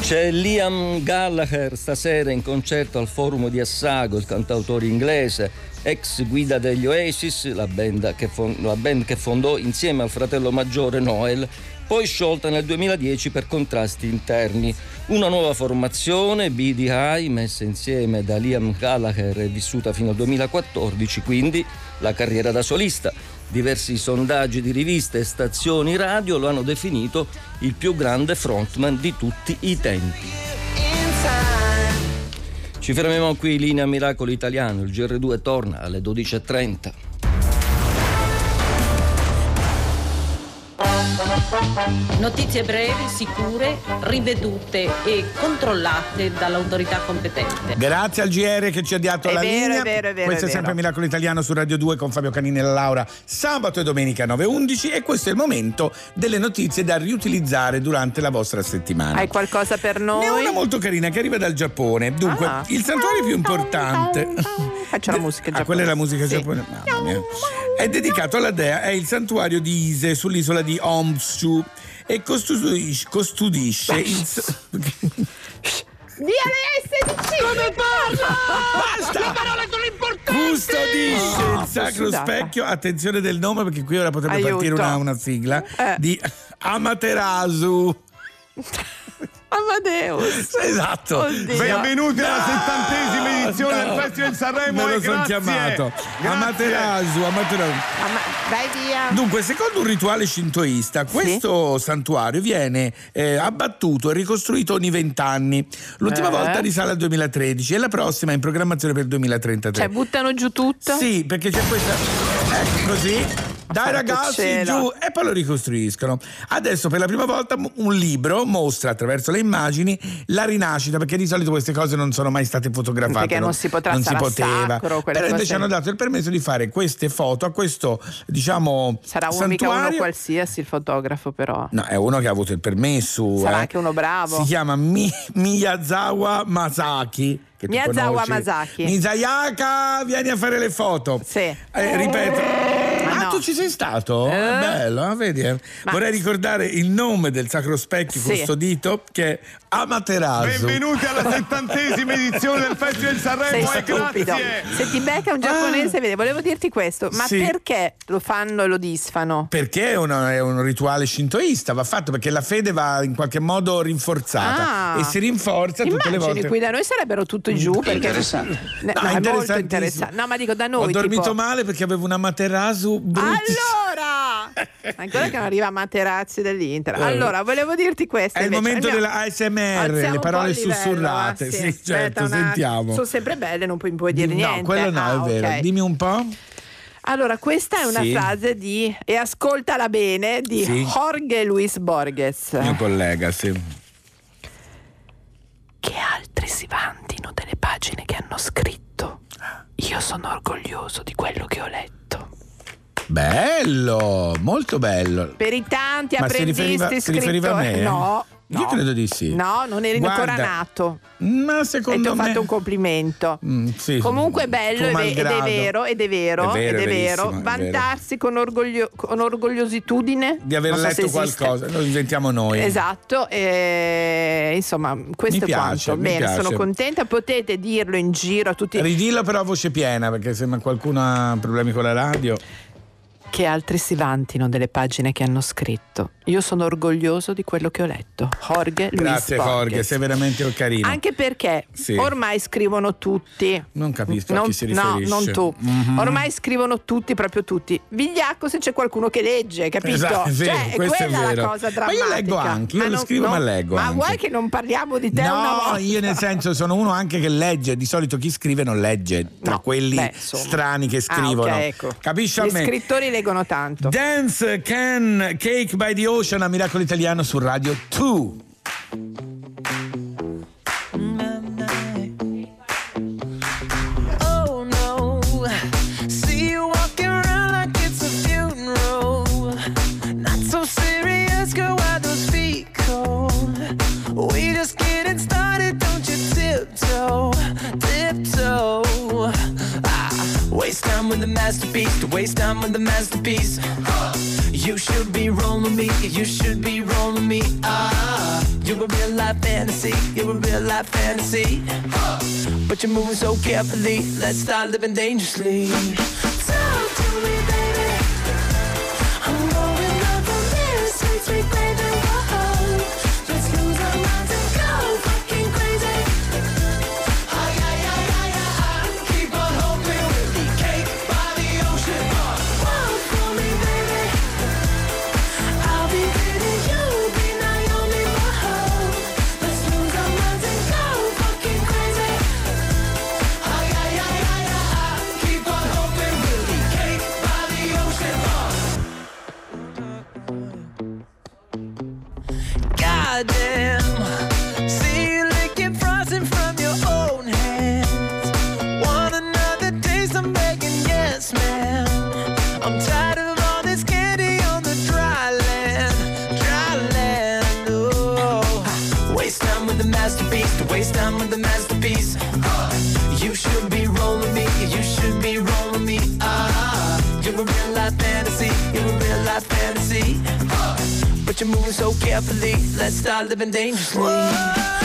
C'è Liam Gallagher stasera in concerto al forum di Assago, il cantautore inglese, ex guida degli Oasis, la band, che fondò insieme al fratello maggiore Noel, poi sciolta nel 2010 per contrasti interni. Una nuova formazione, BDI, messa insieme da Liam Gallagher e vissuta fino al 2014, quindi la carriera da solista. Diversi sondaggi di riviste e stazioni radio lo hanno definito il più grande frontman di tutti i tempi. Ci fermiamo qui, linea Miracolo Italiano, il GR2 torna alle 12.30. Notizie brevi, sicure, rivedute e controllate dall'autorità competente. Grazie al GR che ci ha dato È la vero, linea. è vero, è vero, questo è, è sempre. Miracolo Italiano su Radio 2 con Fabio Canini e la Laura sabato e domenica 9.11 e questo è il momento delle notizie da riutilizzare durante la vostra settimana. Hai qualcosa per noi? Ne ho una molto carina che arriva dal Giappone. Dunque, Ah. il santuario più importante. Faccio la musica Ah, quella è la musica Sì. giapponese. Mamma mia. È dedicato alla dea, è il santuario di Ise sull'isola di Homshu e custodisce, custodisce il. Via le SDC! Come parla? Basta! Le parole sono importanti! Custodisce Oh, il sacro sudata. specchio, attenzione del nome perché qui ora potrebbe Aiuto. partire una, una sigla Eh. di Amaterasu. Amadeus. Esatto. Oddio. Benvenuti alla No, settantesima edizione no. del Festival di Sanremo Me lo sono chiamato. Amaterasu, Amaterasu. Vai via. Dunque, secondo un rituale shintoista, questo santuario viene eh, abbattuto e ricostruito ogni vent'anni. L'ultima Eh. volta risale al 2013 e la prossima è in programmazione per il 2033. Cioè, buttano giù tutto? Sì, perché c'è questa. Ecco così. Dai ragazzi giù e poi lo ricostruiscono. Adesso per la prima volta un libro mostra attraverso le immagini la rinascita, perché di solito queste cose non sono mai state fotografate. Perché non si non si poteva. sacro, Però invece cose- hanno dato il permesso di fare queste foto a questo, diciamo, Sarà uno mica uno qualsiasi il fotografo, però. No, è uno che ha avuto il permesso. Sarà eh. anche uno bravo. Si chiama Mi- Miyazawa Masaki. Che tu Miyazawa. Masaki. Misayaka, vieni a fare le foto. Sì. Eh, ripeto. Ah, tu ci sei stato? Bello, ah, vedi. eh. Vorrei ricordare il nome del sacro specchio Sì. custodito che è Amaterasu. Benvenuti alla settantesima edizione del Festival di Sei Sanremo e stupido. grazie. Se ti becca un giapponese, vedi, volevo dirti questo, ma Sì. perché lo fanno e lo disfano? Perché è, una- è un rituale shintoista, va fatto perché la fede va in qualche modo rinforzata Ah. e si rinforza tutte le Immagini, volte. qui da noi sarebbero tutto giù perché Interessante. No, no, è molto interessante. No, ma dico da noi Ho dormito tipo- male perché avevo una materasu. Allora, ancora che non arriva Materazzi dell'Inter. Eh. Allora, volevo dirti questo. È il invece. momento Andiamo- della ASMR, Alziamo le parole il livello, sussurrate. ah, Sì, Aspetta certo, un attimo. sentiamo. Sono sempre belle, non puoi, puoi dire no, niente. quello no, Ah, è vero. ok. Dimmi un po'. Allora, questa è una Sì. frase di e ascoltala bene di Sì. Jorge Luis Borges. Mio collega, sì. Che altri si vantino delle pagine che hanno scritto. Io sono orgoglioso di quello che ho letto. Bello, molto bello. Per i tanti Ma si apprendisti riferiva, si riferiva a scrittori- me? No. Io no. credo di sì. No, non eri Guarda, ancora nato. Ma E ti secondo ho me. fatto un complimento. Mm, sì, Comunque è bello ed è- ed è vero, ed è vero, È vero, ed è vero. Vantarsi con, orgoglio- con orgogliositudine Di aver non so letto esiste. qualcosa, lo inventiamo noi. Esatto, e, insomma, questo Mi è piace, quanto. mi Bene, piace. sono contenta. Potete dirlo in giro a tutti. Ridillo però a voce piena, perché se qualcuno ha problemi con la radio. Che altri si vantino delle pagine che hanno scritto. Io sono orgoglioso di quello che ho letto. Jorge Luis Grazie Borges. Jorge, sei veramente carino. Anche perché Sì. ormai scrivono tutti. Non capisco a Non- chi si no, riferisce. non tu. Mhm. Ormai scrivono tutti, proprio tutti. Vigliacco se c'è qualcuno che legge, capito? Esatto, è vero, cioè, è questo è quella vero. la cosa Ma drammatica. io leggo anche, io lo non- scrivo, no, ma leggo Ma anche. vuoi che non parliamo di te una No, volta? io nel senso sono uno anche che legge, di solito chi scrive non legge, tra No, quelli beh, strani che Ah, scrivono. ok, ecco. Capisci Gli a me? scrittori leggono tanto. Dance Can Cake by the Ocean a Miracolo Italiano su Radio 2. Oh no, see you walking around like it's a funeral. Not so serious, girl. Why those feet cold? We just getting started, don't you tiptoe, tiptoe. Ah, waste time with the masterpiece, to waste time with the masterpiece. You should be rolling me, you should be rolling me. Ah, you're a real life fantasy, you're a real life fantasy. But you're moving so carefully, let's start living dangerously. Talk to me, baby. You're moving so carefully, let's start living dangerously. Talk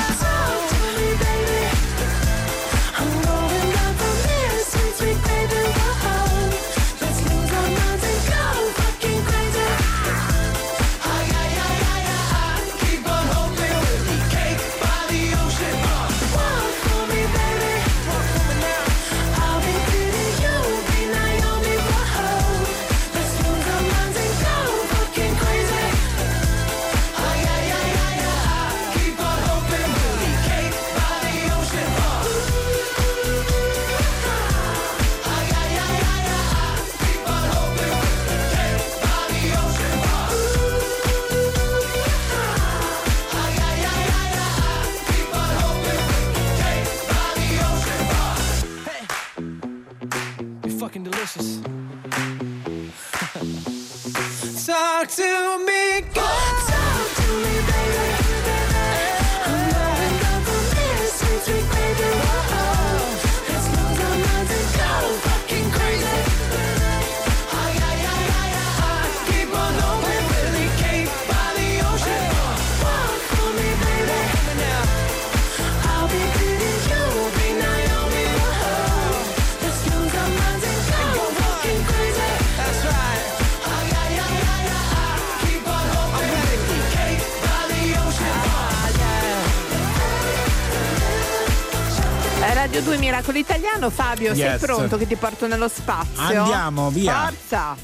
Fabio, sei Yes. pronto che ti porto nello spazio? Andiamo, via. Forza!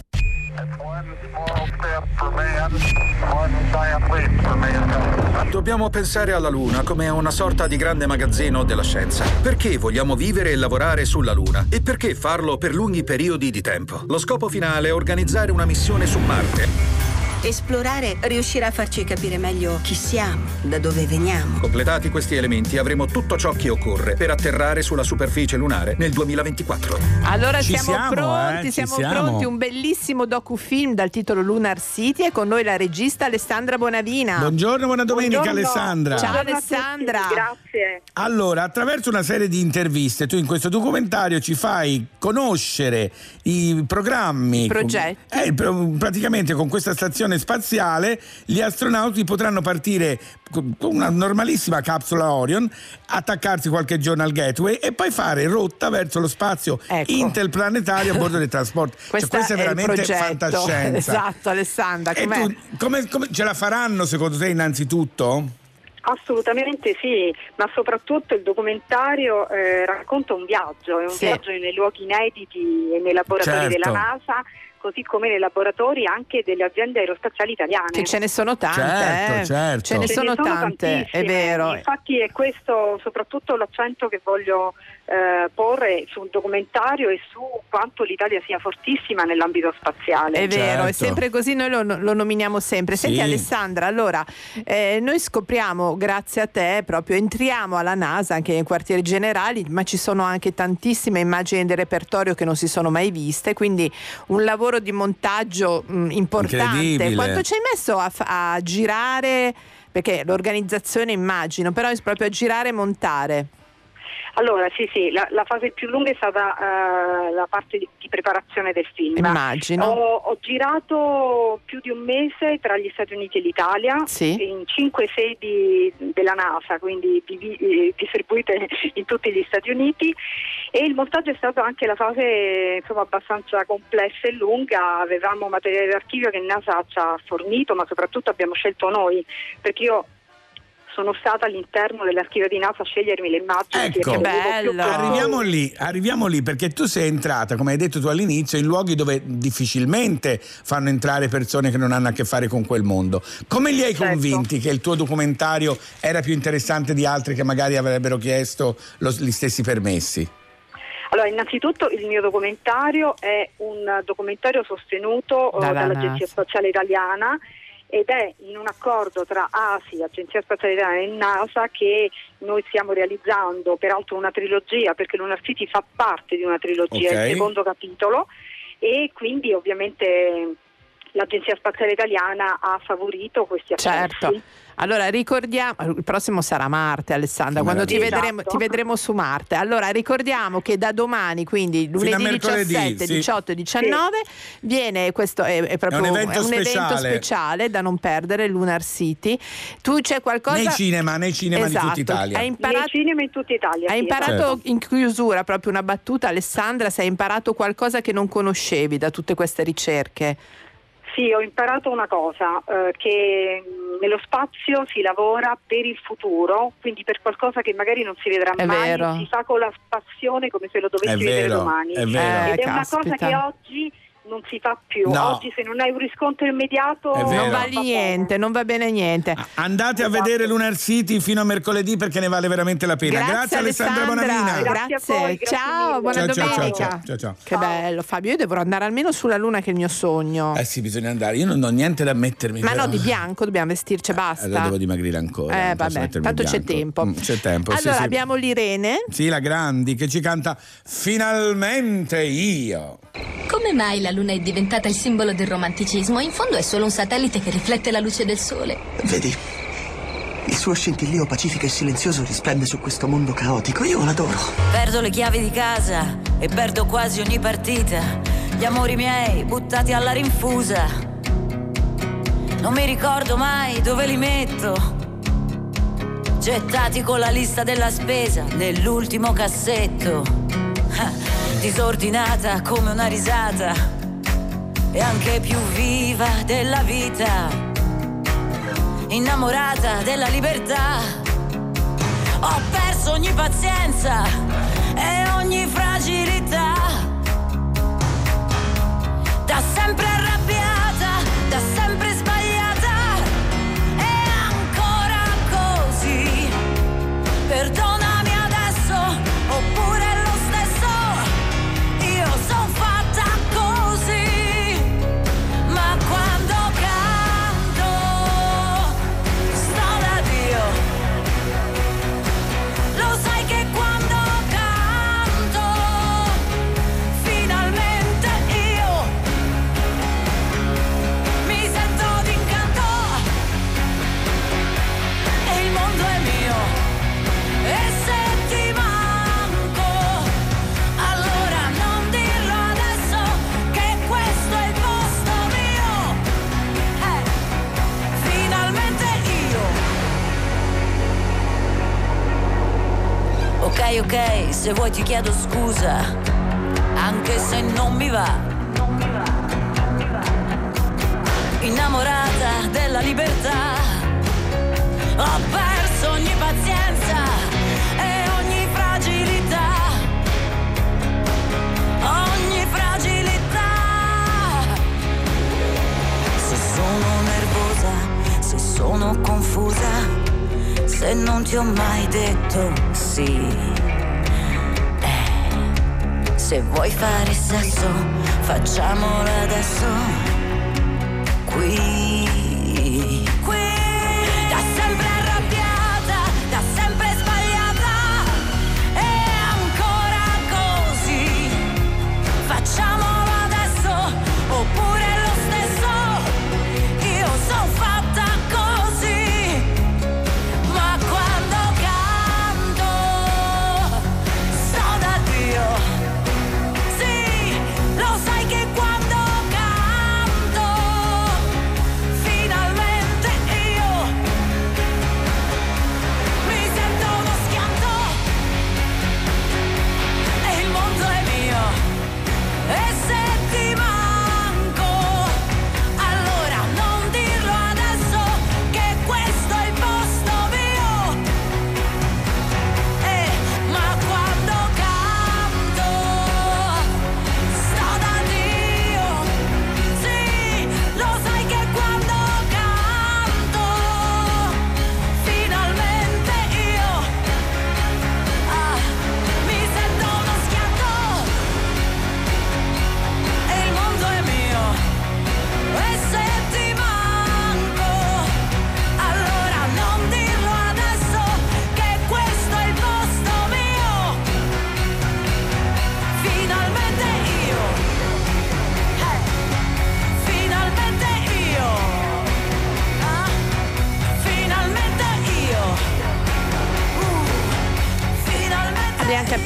Dobbiamo pensare alla Luna come a una sorta di grande magazzino della scienza. Perché vogliamo vivere e lavorare sulla Luna? E perché farlo per lunghi periodi di tempo? Lo scopo finale è organizzare una missione su Marte. Esplorare riuscirà a farci capire meglio chi siamo, da dove veniamo. Completati questi elementi avremo tutto ciò che occorre per atterrare sulla superficie lunare nel 2024. Allora Ci siamo, siamo, pronti, eh, siamo siamo. pronti, un bellissimo docufilm dal titolo Lunar City e con noi la regista Alessandra Bonavina. Buongiorno, buona domenica Buongiorno. Alessandra. Ciao Alessandra. Grazie. Allora, attraverso una serie di interviste, tu in questo documentario ci fai conoscere i programmi, I progetti. eh, pr- praticamente con questa stazione stazione spaziale gli astronauti potranno partire con una normalissima capsula Orion, attaccarsi qualche giorno al gateway e poi fare rotta verso lo spazio interplanetario a bordo del trasporto. Cioè, Questo questo è veramente fantascienza. Esatto, Alessandra. E tu come, come- ce la faranno secondo te innanzitutto? Assolutamente sì, ma soprattutto il documentario eh, racconta un viaggio, è un Sì. viaggio nei luoghi inediti e nei laboratori Certo. della NASA, così come nei laboratori anche delle aziende aerospaziali italiane. Che ce ne sono tante, Certo, eh. certo. ce ne Ce sono, ne sono tante, è vero. Infatti è questo soprattutto l'accento che voglio eh, porre sul documentario e su quanto l'Italia sia fortissima nell'ambito spaziale. È vero, è Certo. sempre così, noi lo, lo nominiamo sempre. Senti Sì. Alessandra, allora, eh, noi scopriamo, grazie a te, proprio entriamo alla NASA, anche nei quartieri generali, ma ci sono anche tantissime immagini del repertorio che non si sono mai viste, quindi un lavoro di montaggio mh, importante. Incredibile. Quanto ci hai messo a, a girare, perché l'organizzazione immagino, però è proprio a girare e montare. Allora, sì, sì, la, la fase più lunga è stata eh, la parte di, di preparazione del film. Immagino. Ho, ho girato più di un mese tra gli Stati Uniti e l'Italia, Sì. in cinque sedi della NASA, quindi eh, distribuite in tutti gli Stati Uniti. E il montaggio è stato anche la fase insomma, abbastanza complessa e lunga. Avevamo materiale d'archivio che NASA ci ha fornito, ma soprattutto abbiamo scelto noi, perché io sono stata all'interno dell'archivio di NASA a scegliermi le immagini che Ecco, ritenevo più arriviamo lì, arriviamo lì perché tu sei entrata, come hai detto tu all'inizio, in luoghi dove difficilmente fanno entrare persone che non hanno a che fare con quel mondo. Come li hai Certo. convinti che il tuo documentario era più interessante di altri che magari avrebbero chiesto lo- gli stessi permessi? Allora, innanzitutto il mio documentario è un documentario sostenuto Dalla dall'Agenzia NASA. Spaziale Italiana ed è in un accordo tra ASI, Agenzia Spaziale Italiana e NASA che noi stiamo realizzando, peraltro una trilogia, perché Lunar City fa parte di una trilogia, Ok. il secondo capitolo e quindi ovviamente l'Agenzia Spaziale Italiana ha favorito questi accordi. Certo. Allora ricordiamo, il prossimo sarà Marte Alessandra, quando ti Esatto. vedremo, ti vedremo su Marte. Allora ricordiamo che da domani, quindi lunedì mercoledì, 17, sì. 18 e 19, viene questo è, è proprio È un evento speciale. speciale da non perdere, Lunar City. Tu c'è qualcosa... Nei cinema, nei cinema di Esatto. tutta Italia. Hai imparato... Nei cinema in tutta Italia. Hai sì, imparato esatto. in chiusura proprio una battuta, Alessandra, se hai imparato qualcosa che non conoscevi da tutte queste ricerche. Sì, ho imparato una cosa, eh, che mh, nello spazio si lavora per il futuro, quindi per qualcosa che magari non si vedrà È mai, vero. si fa con la passione come se lo dovessi È vedere vero, domani. è vero. Ed Eh, è una cosa che oggi non si fa più. No. Oggi se non hai un riscontro immediato. Non vale niente, non va bene niente. Andate a vedere Lunar City fino a mercoledì perché ne vale veramente la pena. Grazie, Alessandra Bonavina. Grazie, ciao, buona Ciao, domenica. ciao, ciao, ciao, ciao. Che bello, Fabio. Io dovrò andare almeno sulla Luna, che è il mio sogno. Eh sì, bisogna andare. Io non ho niente da mettermi. Ma però. no, di bianco dobbiamo vestirci e basta. Allora devo dimagrire ancora. Eh, vabbè, tanto c'è tempo. Mm, c'è tempo. sì, allora sì. abbiamo l'Irene. Sì, la Grandi che ci canta Finalmente io. Come mai la Luna è diventata il simbolo del romanticismo? In fondo è solo un satellite che riflette la luce del Sole. Vedi, il suo scintillio pacifico e silenzioso risplende su questo mondo caotico. Io l'adoro. Perdo le chiavi di casa e perdo quasi ogni partita. Gli amori miei buttati alla rinfusa. Non mi ricordo mai dove li metto. Gettati con la lista della spesa nell'ultimo cassetto. Disordinata come una risata. E anche più viva della vita. Innamorata della libertà. Ho perso ogni pazienza e ogni fragilità. Da sempre arrabbiata, da sempre sbagliata. e se ti manco allora non dirlo adesso che questo è il posto mio. Eh, finalmente io. Ok ok se vuoi ti chiedo scusa anche se non mi va. Innamorata della libertà. Oh, sono confusa, se non ti ho mai detto sì. Eh, se vuoi fare sesso, facciamolo adesso. Qui.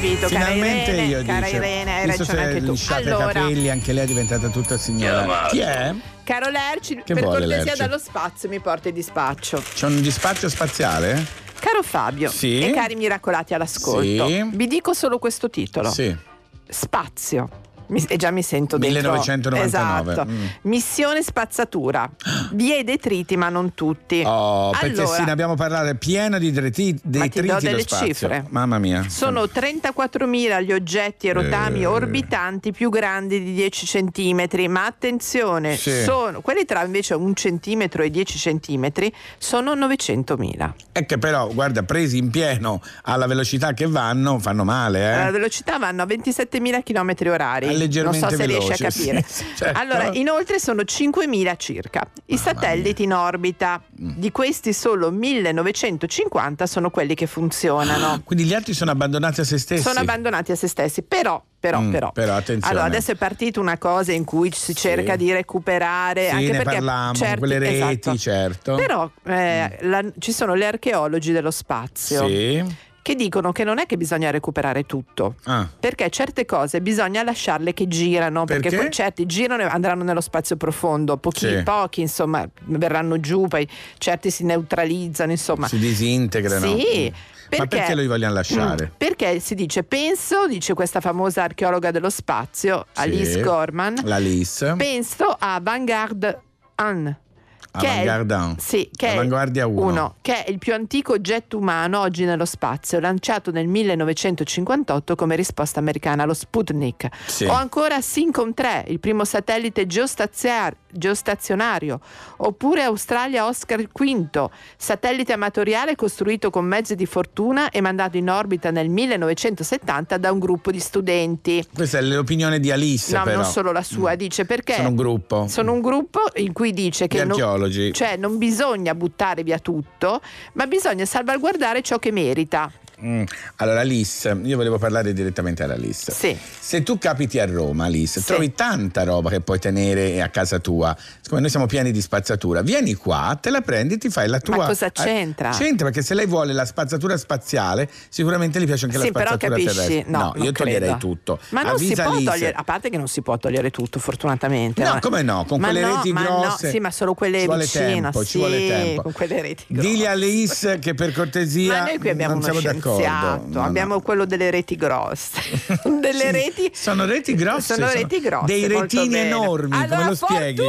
Finalmente Abbiamo capito, cara Finalmente Irene, io cara dice. Irene, hai ragione se anche tu. lisciate i Allora, capelli, anche lei è diventata tutta signora. Chi è? caro Lerci, Che per vuole cortesia Lerci? dallo spazio mi porti di spaccio. C'è un dispaccio spaziale? Caro Fabio Sì. e cari miracolati all'ascolto, Sì. vi dico solo questo titolo. Sì. Spazio. Mi- e già mi sento dentro 1999. Esatto. Mm. Missione spazzatura. Vi e detriti, ma non tutti. Oh, perché allora, sì, ne abbiamo parlato, è pieno di detriti, Ma ti do detriti delle cifre. Mamma mia. Sono 34.000 gli oggetti e rotami Eh. orbitanti più grandi di 10 centimetri, ma attenzione, Sì. sono, quelli tra invece un centimetro e 10 centimetri sono 900.000. È che però, guarda, presi in pieno alla velocità che vanno, fanno male, eh? velocità vanno a 27.000 km orari. Leggermente non so se a veloce, sì, capire. sì, certo. Allora, inoltre sono 5.000 circa. I satelliti in orbita, Mm. di questi solo 1950 sono quelli che funzionano. Quindi gli altri sono abbandonati a se stessi. Sono abbandonati a se stessi, però, però, Mm, però. però, attenzione. Allora, adesso è partita una cosa in cui si cerca di recuperare, Sì, anche ne perché parlammo, certi- quelle reti, esatto. certo. Però eh, la- ci sono gli archeologi dello spazio Sì. Che dicono che non è che bisogna recuperare tutto. Ah. Perché certe cose bisogna lasciarle che girano, perché, Perché? certi girano e andranno nello spazio profondo, pochi, Sì. pochi insomma verranno giù, poi certi si neutralizzano, insomma. Si disintegrano. Sì, Mm. Ma perché lo vogliono lasciare? Mm, Perché si dice, penso, dice questa famosa archeologa dello spazio, Alice Sì. Gorman, La LIS. penso a Vanguard 1. Che è, Avanguardia sì, che è Avanguardia uno. uno, che è il più antico oggetto umano oggi nello spazio, lanciato nel 1958 come risposta americana allo Sputnik. Sì. O ancora Syncom 3, il primo satellite geostaziar- geostazionario. Oppure Australia Oscar V, satellite amatoriale costruito con mezzi di fortuna e mandato in orbita nel 1970 da un gruppo di studenti. Questa è l'opinione di Alice, No, però. non solo la sua, dice perché Sono un gruppo. sono un gruppo in cui dice Di che non, cioè non bisogna buttare via tutto, ma bisogna salvaguardare ciò che merita. Mm. Allora, Alice, io volevo parlare direttamente alla Alice. Sì. Se tu capiti a Roma, Alice, trovi tanta roba che puoi tenere a casa tua. Siccome noi siamo pieni di spazzatura, vieni qua, te la prendi, ti fai la tua. Ma cosa eh, c'entra? c'entra perché se lei vuole la spazzatura spaziale, sicuramente gli piace anche sì, la però spazzatura capisci, terrestre. no, non io toglierei credo. tutto. Ma non si Avvisa può Alice. togliere, a parte che non si può togliere tutto, fortunatamente. No, come no? Con Ma quelle no, reti ma no, grosse. sì, ma solo quelle ci vicino, tempo, sì, ci vuole tempo. con quelle reti grosse. Digli a Alice che per cortesia Ma noi qui abbiamo non uno siamo d'accordo. No, no. Abbiamo quello delle reti grosse. delle reti Sono reti grosse. Sono reti grosse. Dei retini bene. enormi, Allora, come lo spieghi?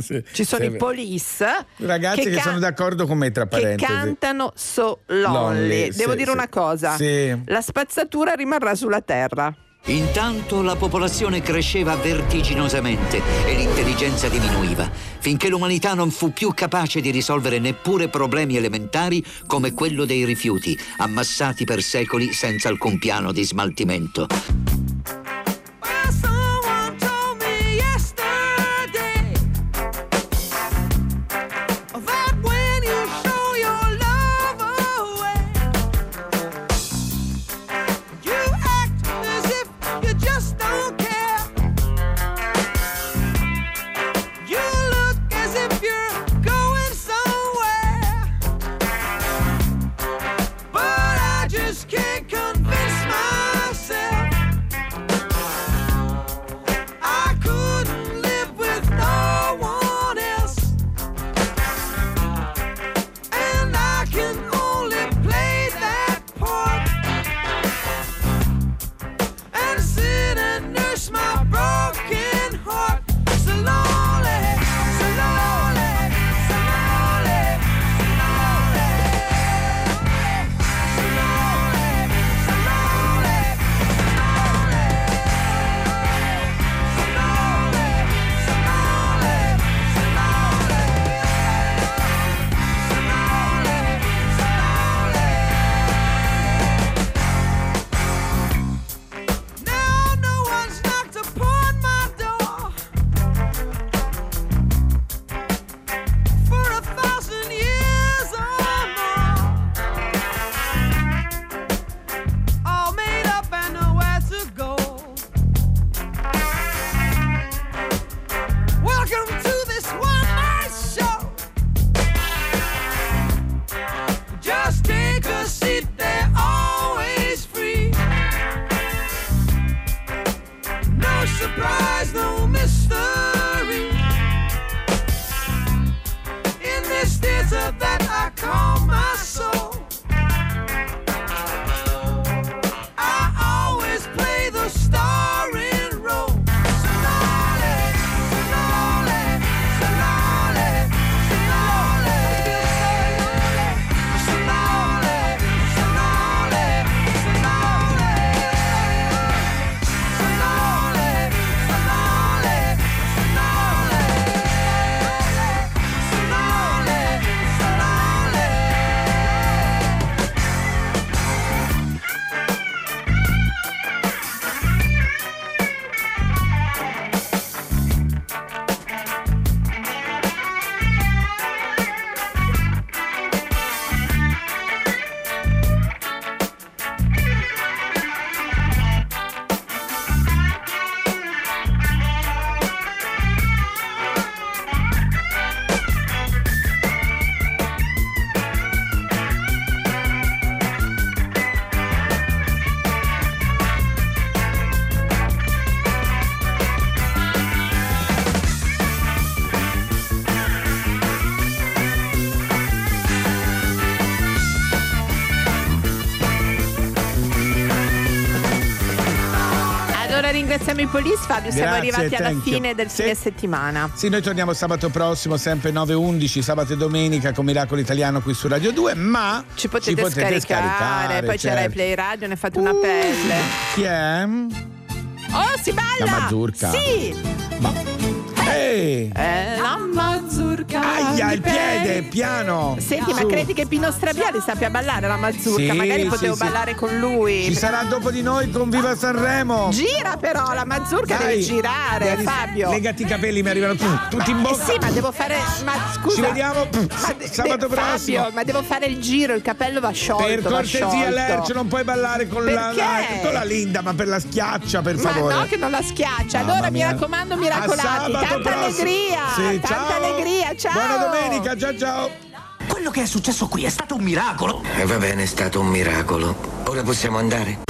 Sì. Ci sono Sì. i police Ragazzi che, can- sono d'accordo con me, tra che parentesi. cantano So Lonely. Lonely, Devo sì, dire sì. una cosa: Sì. la spazzatura rimarrà sulla terra. Intanto la popolazione cresceva vertiginosamente e l'intelligenza diminuiva, finché l'umanità non fu più capace di risolvere neppure problemi elementari come quello dei rifiuti, ammassati per secoli senza alcun piano di smaltimento. Ringraziamo i police Fabio, siamo Grazie, arrivati alla you. fine del Sì. fine settimana. Sì, noi torniamo sabato prossimo, sempre 9-11, sabato e domenica con Miracolo Italiano qui su Radio 2, ma Ci potete, scaricare, poi c'era certo. i Play Radio, ne fate una pelle. Chi è? Oh, si balla! La Mazurka. Sì! Ehi! Eh, la mazurka. Aia, il piede, piano! Senti, ma Su. credi che Pino Strabiali sappia ballare la mazurka? Sì, Magari sì, potevo sì. ballare con lui. Ci sarà dopo di noi con Viva Sanremo! Gira però, la mazurka Dai, deve girare, devi- Fabio. Legati i capelli, mi arrivano tu- tutti in Eh bocca. sì, ma devo fare. Ma scusa. Ci vediamo Ma sabato de- prossimo. Fabio, ma devo fare il giro, il capello va sciolto. Per cortesia. Lercio, non puoi ballare con la, la, con la Linda, ma per la schiaccia, per Ma favore. no, che non la schiaccia. Mamma Allora mi raccomando, miracolati. sabato Tanta prossimo. allegria. Sì, tanta ciao. allegria. Ciao. Buona domenica, ciao ciao. Quello che è successo qui è stato un miracolo. E va bene, è stato un miracolo. Ora possiamo andare?